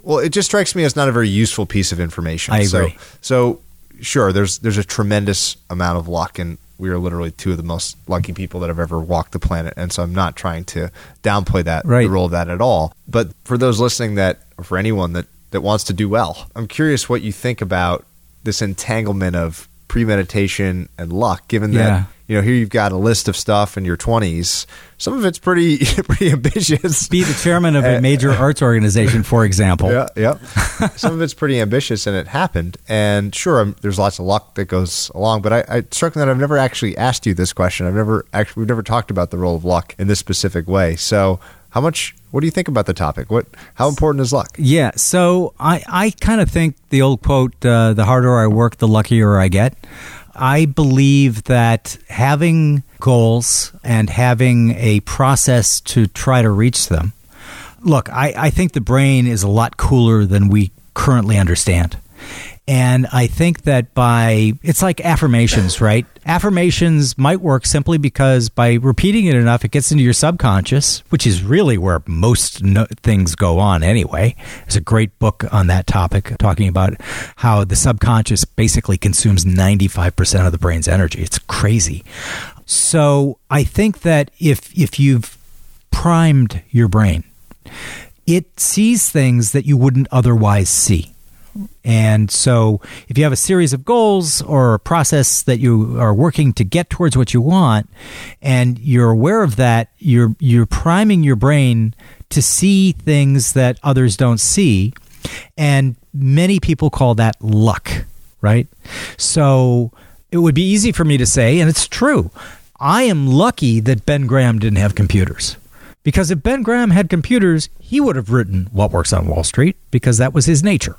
well, it just strikes me as not a very useful piece of information. I agree. So, so sure, there's there's a tremendous amount of luck, and we are literally two of the most lucky people that have ever walked the planet. And so I'm not trying to downplay that right. the role of that at all. But for those listening, that or for anyone that that wants to do well, I'm curious what you think about this entanglement of premeditation and luck, given yeah. that you know here you've got a list of stuff in your 20s. Some of it's pretty (laughs) pretty ambitious. Be the chairman of a (laughs) major arts organization, for example. Yeah, yeah. Some of it's pretty ambitious, and it happened. And sure, um, there's lots of luck that goes along. But I, I struck that I've never actually asked you this question. I've never actually we've never talked about the role of luck in this specific way. So how much what do you think about the topic? What how important is luck? Yeah so i i kind of think the old quote uh, the harder i work the luckier i get. I believe that having goals and having a process to try to reach them look i i think the brain is a lot cooler than we currently understand and I think that by, it's like affirmations, (laughs) right? Affirmations might work simply because by repeating it enough, it gets into your subconscious, which is really where most no- things go on anyway. There's a great book on that topic talking about how the subconscious basically consumes 95% of the brain's energy. It's crazy. So I think that if, if you've primed your brain, it sees things that you wouldn't otherwise see. And so, if you have a series of goals or a process that you are working to get towards what you want, and you're aware of that, you're you're priming your brain to see things that others don't see, and many people call that luck, right? So it would be easy for me to say, and it's true. I am lucky that Ben Graham didn't have computers. Because if Ben Graham had computers, he would have written What Works on Wall Street because that was his nature.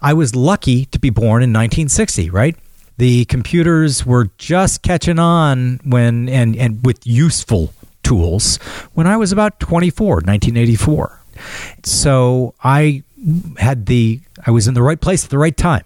I was lucky to be born in 1960, right? The computers were just catching on when and and with useful tools when I was about 24, 1984. So I had the I was in the right place at the right time.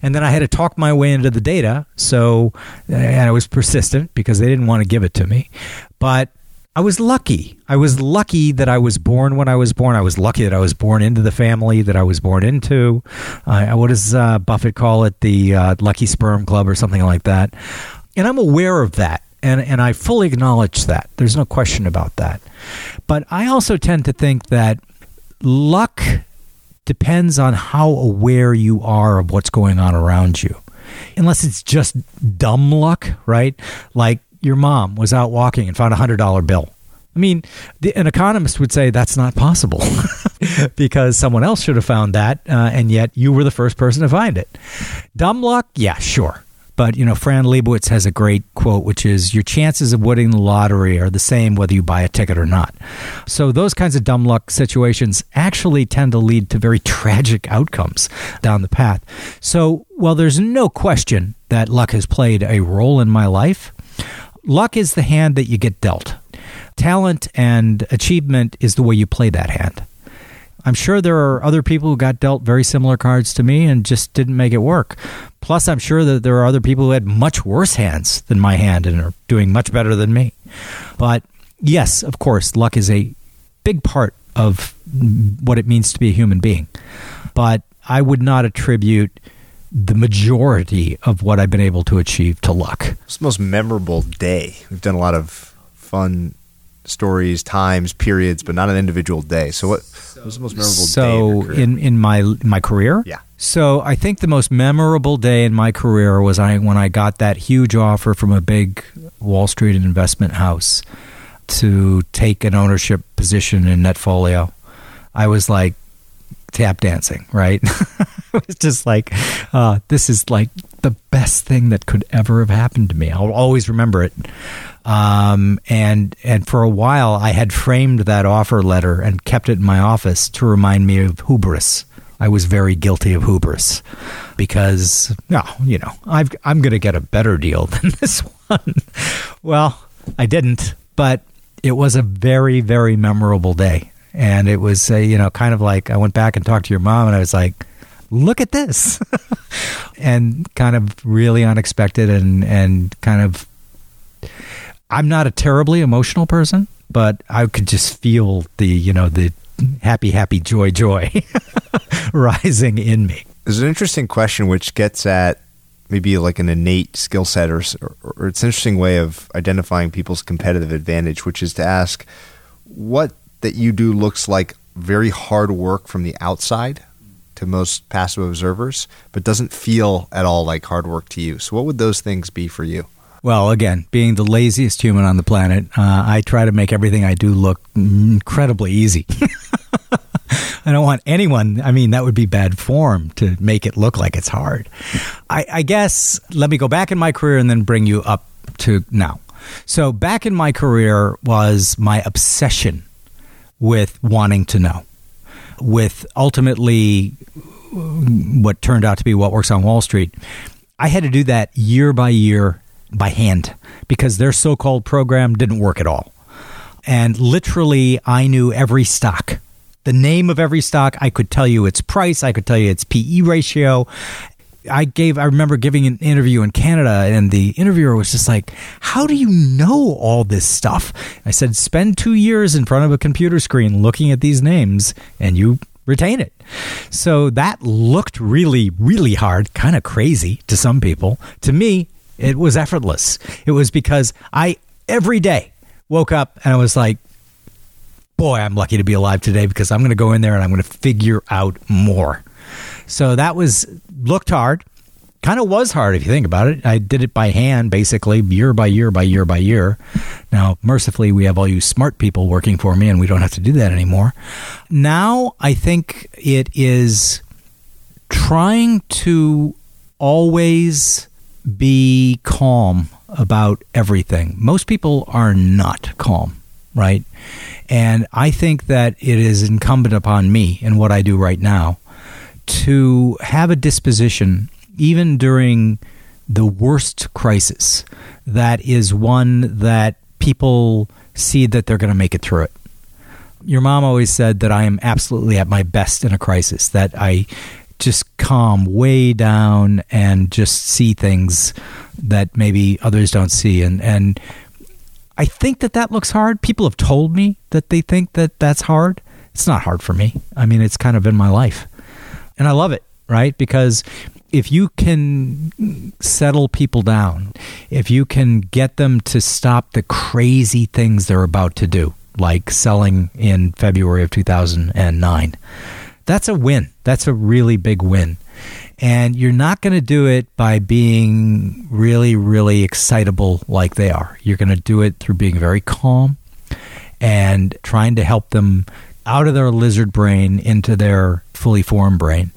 And then I had to talk my way into the data. So and I was persistent because they didn't want to give it to me. But I was lucky. I was lucky that I was born when I was born. I was lucky that I was born into the family that I was born into. Uh, what does uh, Buffett call it? The uh, Lucky Sperm Club or something like that. And I'm aware of that. And, and I fully acknowledge that. There's no question about that. But I also tend to think that luck depends on how aware you are of what's going on around you. Unless it's just dumb luck, right? Like your mom was out walking and found a hundred dollar bill. I mean, the, an economist would say that's not possible (laughs) because someone else should have found that, uh, and yet you were the first person to find it. Dumb luck, yeah, sure. But, you know, Fran Lebowitz has a great quote, which is Your chances of winning the lottery are the same whether you buy a ticket or not. So, those kinds of dumb luck situations actually tend to lead to very tragic outcomes down the path. So, while there's no question that luck has played a role in my life, luck is the hand that you get dealt. Talent and achievement is the way you play that hand. I'm sure there are other people who got dealt very similar cards to me and just didn't make it work. Plus, I'm sure that there are other people who had much worse hands than my hand and are doing much better than me. But yes, of course, luck is a big part of what it means to be a human being. But I would not attribute the majority of what I've been able to achieve to luck. It's the most memorable day. We've done a lot of fun stories, times, periods, but not an individual day. So what was the most memorable so day? in, in in my my career? Yeah. So I think the most memorable day in my career was I when I got that huge offer from a big Wall Street investment house to take an ownership position in Netfolio. I was like tap dancing, right? (laughs) it was just like, uh, this is like the best thing that could ever have happened to me. I'll always remember it. Um, and and for a while, I had framed that offer letter and kept it in my office to remind me of hubris. I was very guilty of hubris because, no, you know, I've, I'm going to get a better deal (laughs) than this one. well, I didn't, but it was a very, very memorable day. And it was, a, you know, kind of like I went back and talked to your mom and I was like, look at this. (laughs) and kind of really unexpected and, and kind of, I'm not a terribly emotional person, but I could just feel the, you know, the happy, happy, joy, joy (laughs) rising in me. There's an interesting question which gets at maybe like an innate skill set or, or, it's an interesting way of identifying people's competitive advantage, which is to ask what that you do looks like very hard work from the outside to most passive observers, but doesn't feel at all like hard work to you. So, what would those things be for you? Well, again, being the laziest human on the planet, uh, I try to make everything I do look incredibly easy. (laughs) I don't want anyone, I mean, that would be bad form to make it look like it's hard. I, I guess, let me go back in my career and then bring you up to now. So, back in my career was my obsession with wanting to know, with ultimately what turned out to be what works on Wall Street. I had to do that year by year by hand because their so called program didn't work at all. And literally, I knew every stock. The name of every stock, I could tell you its price, I could tell you its PE ratio. I gave I remember giving an interview in Canada and the interviewer was just like, "How do you know all this stuff?" I said, "Spend 2 years in front of a computer screen looking at these names and you retain it." So that looked really really hard, kind of crazy to some people. To me, it was effortless. It was because I every day woke up and I was like, boy, I'm lucky to be alive today because I'm going to go in there and I'm going to figure out more. So that was looked hard. Kind of was hard if you think about it. I did it by hand, basically, year by year by year by year. Now, mercifully, we have all you smart people working for me, and we don't have to do that anymore. Now, I think it is trying to always be calm about everything. Most people are not calm, right? And I think that it is incumbent upon me in what I do right now to have a disposition, even during the worst crisis, that is one that people see that they're going to make it through it. Your mom always said that I am absolutely at my best in a crisis, that I just calm way down and just see things that maybe others don't see and and I think that that looks hard. People have told me that they think that that's hard. It's not hard for me. I mean, it's kind of been my life. And I love it, right? Because if you can settle people down, if you can get them to stop the crazy things they're about to do, like selling in February of 2009, that's a win. That's a really big win. And you're not going to do it by being really, really excitable like they are. You're going to do it through being very calm and trying to help them out of their lizard brain into their fully formed brain.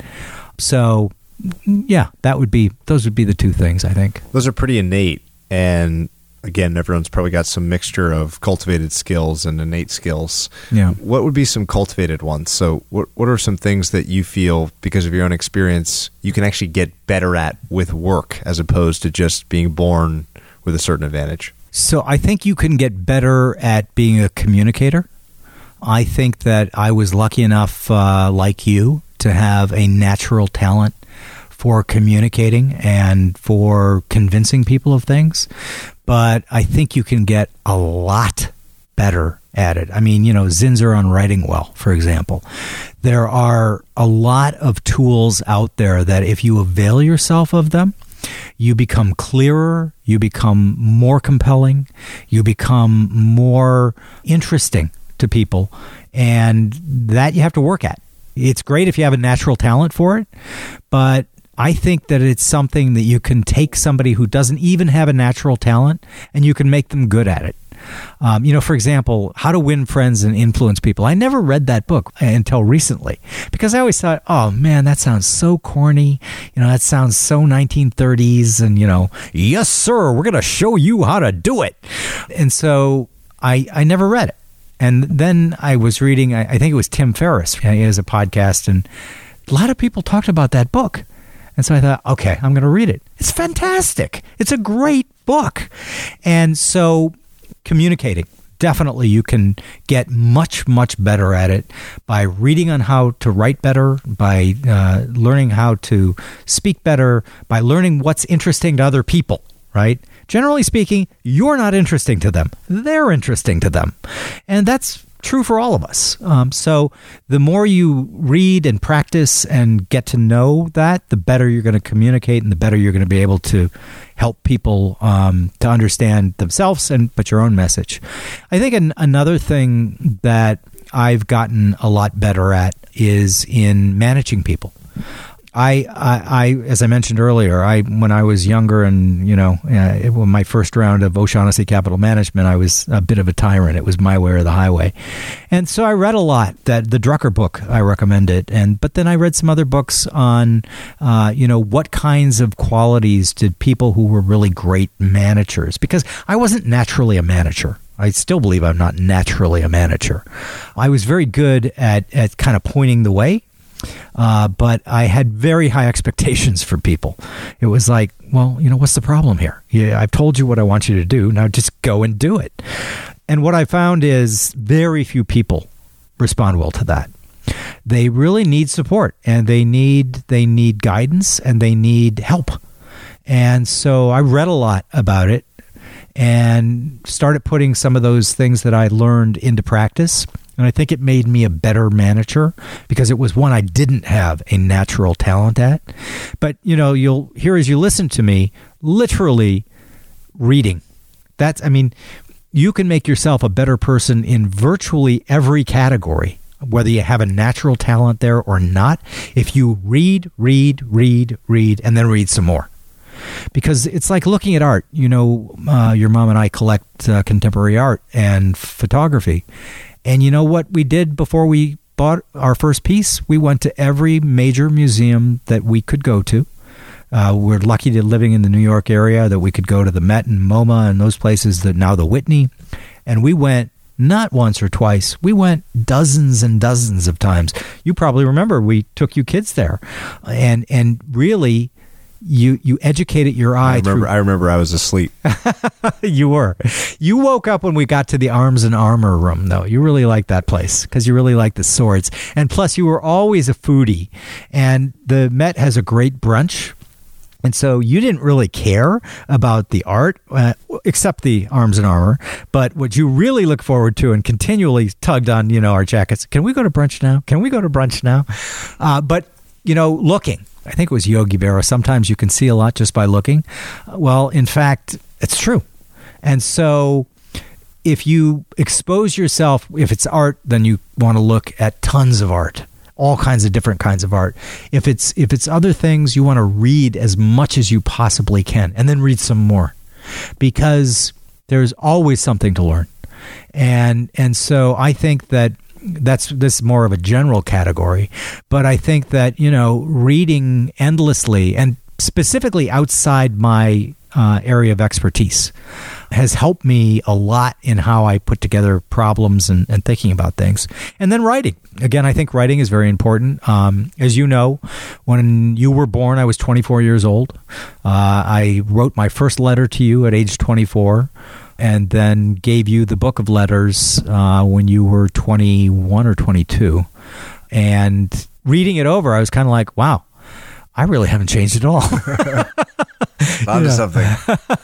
So, yeah, that would be those would be the two things I think. Those are pretty innate and again, everyone's probably got some mixture of cultivated skills and innate skills. Yeah. What would be some cultivated ones? So, what what are some things that you feel because of your own experience you can actually get better at with work as opposed to just being born with a certain advantage? So, I think you can get better at being a communicator. I think that I was lucky enough, uh, like you, to have a natural talent for communicating and for convincing people of things but I think you can get a lot better at it. I mean, you know, Zinsser on writing well, for example. There are a lot of tools out there that if you avail yourself of them, you become clearer, you become more compelling, you become more interesting to people, and that you have to work at. It's great if you have a natural talent for it, but I think that it's something that you can take somebody who doesn't even have a natural talent and you can make them good at it. Um, you know, for example, How to Win Friends and Influence People. I never read that book until recently because I always thought, oh man, that sounds so corny. You know, that sounds so 1930s. And, you know, yes, sir, we're going to show you how to do it. And so I, I never read it. And then I was reading, I, I think it was Tim Ferriss. He has a podcast, and a lot of people talked about that book. And so I thought, okay, I'm going to read it. It's fantastic. It's a great book. And so communicating, definitely you can get much, much better at it by reading on how to write better, by uh, learning how to speak better, by learning what's interesting to other people, right? Generally speaking, you're not interesting to them. They're interesting to them. And that's true for all of us. Um, so the more you read and practice and get to know that, the better you're going to communicate and the better you're going to be able to help people um, to understand themselves and but your own message. I think an, another thing that I've gotten a lot better at is in managing people. I, I, I, as I mentioned earlier, I when I was younger and you know, uh, when my first round of O'Shaughnessy Capital Management, I was a bit of a tyrant. It was my way or the highway, and so I read a lot. That the Drucker book, I recommend it, and but then I read some other books on, uh, you know, what kinds of qualities did people who were really great managers? Because I wasn't naturally a manager. I still believe I'm not naturally a manager. I was very good at, at kind of pointing the way uh, but I had very high expectations for people. It was like, well, you know, what's the problem here? Yeah, I've told you what I want you to do. Now just go and do it. And what I found is very few people respond well to that. They really need support and they need they need guidance and they need help. And so I read a lot about it and started putting some of those things that I learned into practice. And I think it made me a better manager because it was one I didn't have a natural talent at. But, you know, you'll hear as you listen to me, literally reading. That's, I mean, you can make yourself a better person in virtually every category, whether you have a natural talent there or not, if you read, read, read, read, and then read some more because it's like looking at art. You know, uh, your mom and I collect uh, contemporary art and photography, and you know what we did before we bought our first piece? We went to every major museum that we could go to. Uh, we're lucky to living in the New York area that we could go to the Met and MoMA and those places that now the Whitney. And we went not once or twice. We went dozens and dozens of times. You probably remember we took you kids there, and and really you you educated your eye. I remember. Through, I remember. I was asleep. (laughs) you were. You woke up when we got to the arms and armor room, though. You really liked that place because you really liked the swords, and plus you were always a foodie. And the Met has a great brunch. And so you didn't really care about the art, uh, except the arms and armor. But what you really look forward to and continually tugged on, you know, our jackets. Can we go to brunch now? Can we go to brunch now? Uh, but you know, looking I think it was Yogi Berra. Sometimes you can see a lot just by looking. Well, in fact, it's true. And so if you expose yourself, if it's art, then you want to look at tons of art all kinds of different kinds of art. If it's if it's other things, you want to read as much as you possibly can and then read some more. Because there's always something to learn. And and so I think that that's this more of a general category, but I think that you know reading endlessly and specifically outside my uh, area of expertise has helped me a lot in how I put together problems and, and, thinking about things. And then writing. Again, I think writing is very important. Um, as you know, when you were born, I was 24 years old. Uh, I wrote my first letter to you at age 24 and then gave you the book of letters uh, when you were 21 or 22. And reading it over, I was kind of like, wow, I really haven't changed at all. (laughs) onto know, something.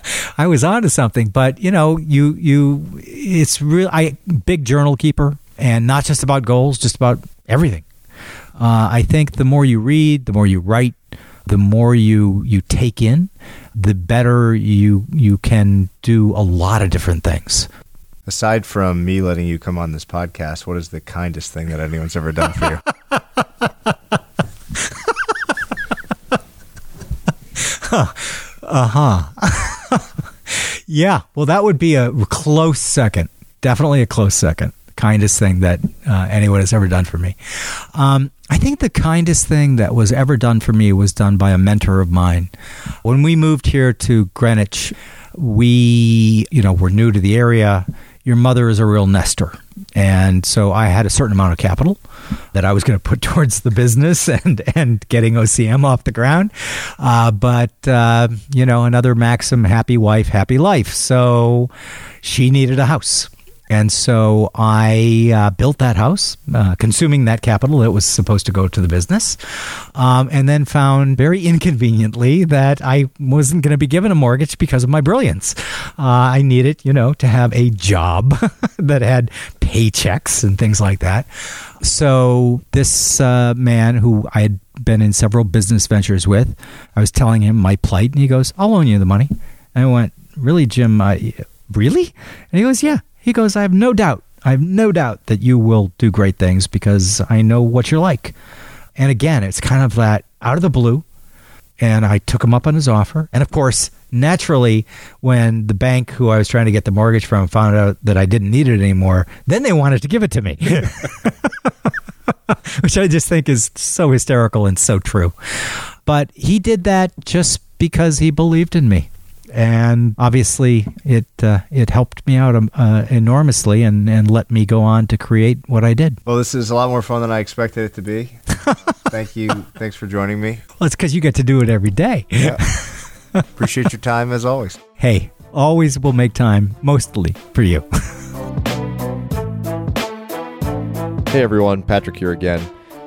(laughs) I was onto something, but you know, you you it's real. I big journal keeper, and not just about goals, just about everything. Uh, I think the more you read, the more you write, the more you you take in, the better you you can do a lot of different things. Aside from me letting you come on this podcast, what is the kindest thing that anyone's ever done for you? uh (laughs) huh. (laughs) Yeah, well, that would be a close second. Definitely a close second. Kindest thing that uh, anyone has ever done for me. Um, I think the kindest thing that was ever done for me was done by a mentor of mine. When we moved here to Greenwich, we, you know, were new to the area. Your mother is a real nester. And so I had a certain amount of capital that I was going to put (laughs) towards the business and, and getting OCM off the ground. Uh, but, uh, you know, another maxim happy wife, happy life. So she needed a house. And so I uh, built that house, uh, consuming that capital that was supposed to go to the business, um, and then found very inconveniently that I wasn't going to be given a mortgage because of my brilliance. Uh, I needed, you know, to have a job (laughs) that had paychecks and things like that. So this uh, man who I had been in several business ventures with, I was telling him my plight, and he goes, "I'll loan you the money." And I went, "Really, Jim? really?" And he goes, "Yeah." He goes, I have no doubt, I have no doubt that you will do great things because I know what you're like. And again, it's kind of that out of the blue. And I took him up on his offer. And of course, naturally, when the bank who I was trying to get the mortgage from found out that I didn't need it anymore, then they wanted to give it to me. (laughs) Which I just think is so hysterical and so true. But he did that just because he believed in me and obviously it uh, it helped me out um, uh, enormously and, and let me go on to create what I did. Well, this is a lot more fun than I expected it to be. (laughs) Thank you. Thanks for joining me. Well, it's because you get to do it every day. Yeah. (laughs) Appreciate your time as always. Hey, always will make time, mostly for you. (laughs) hey everyone, Patrick here again.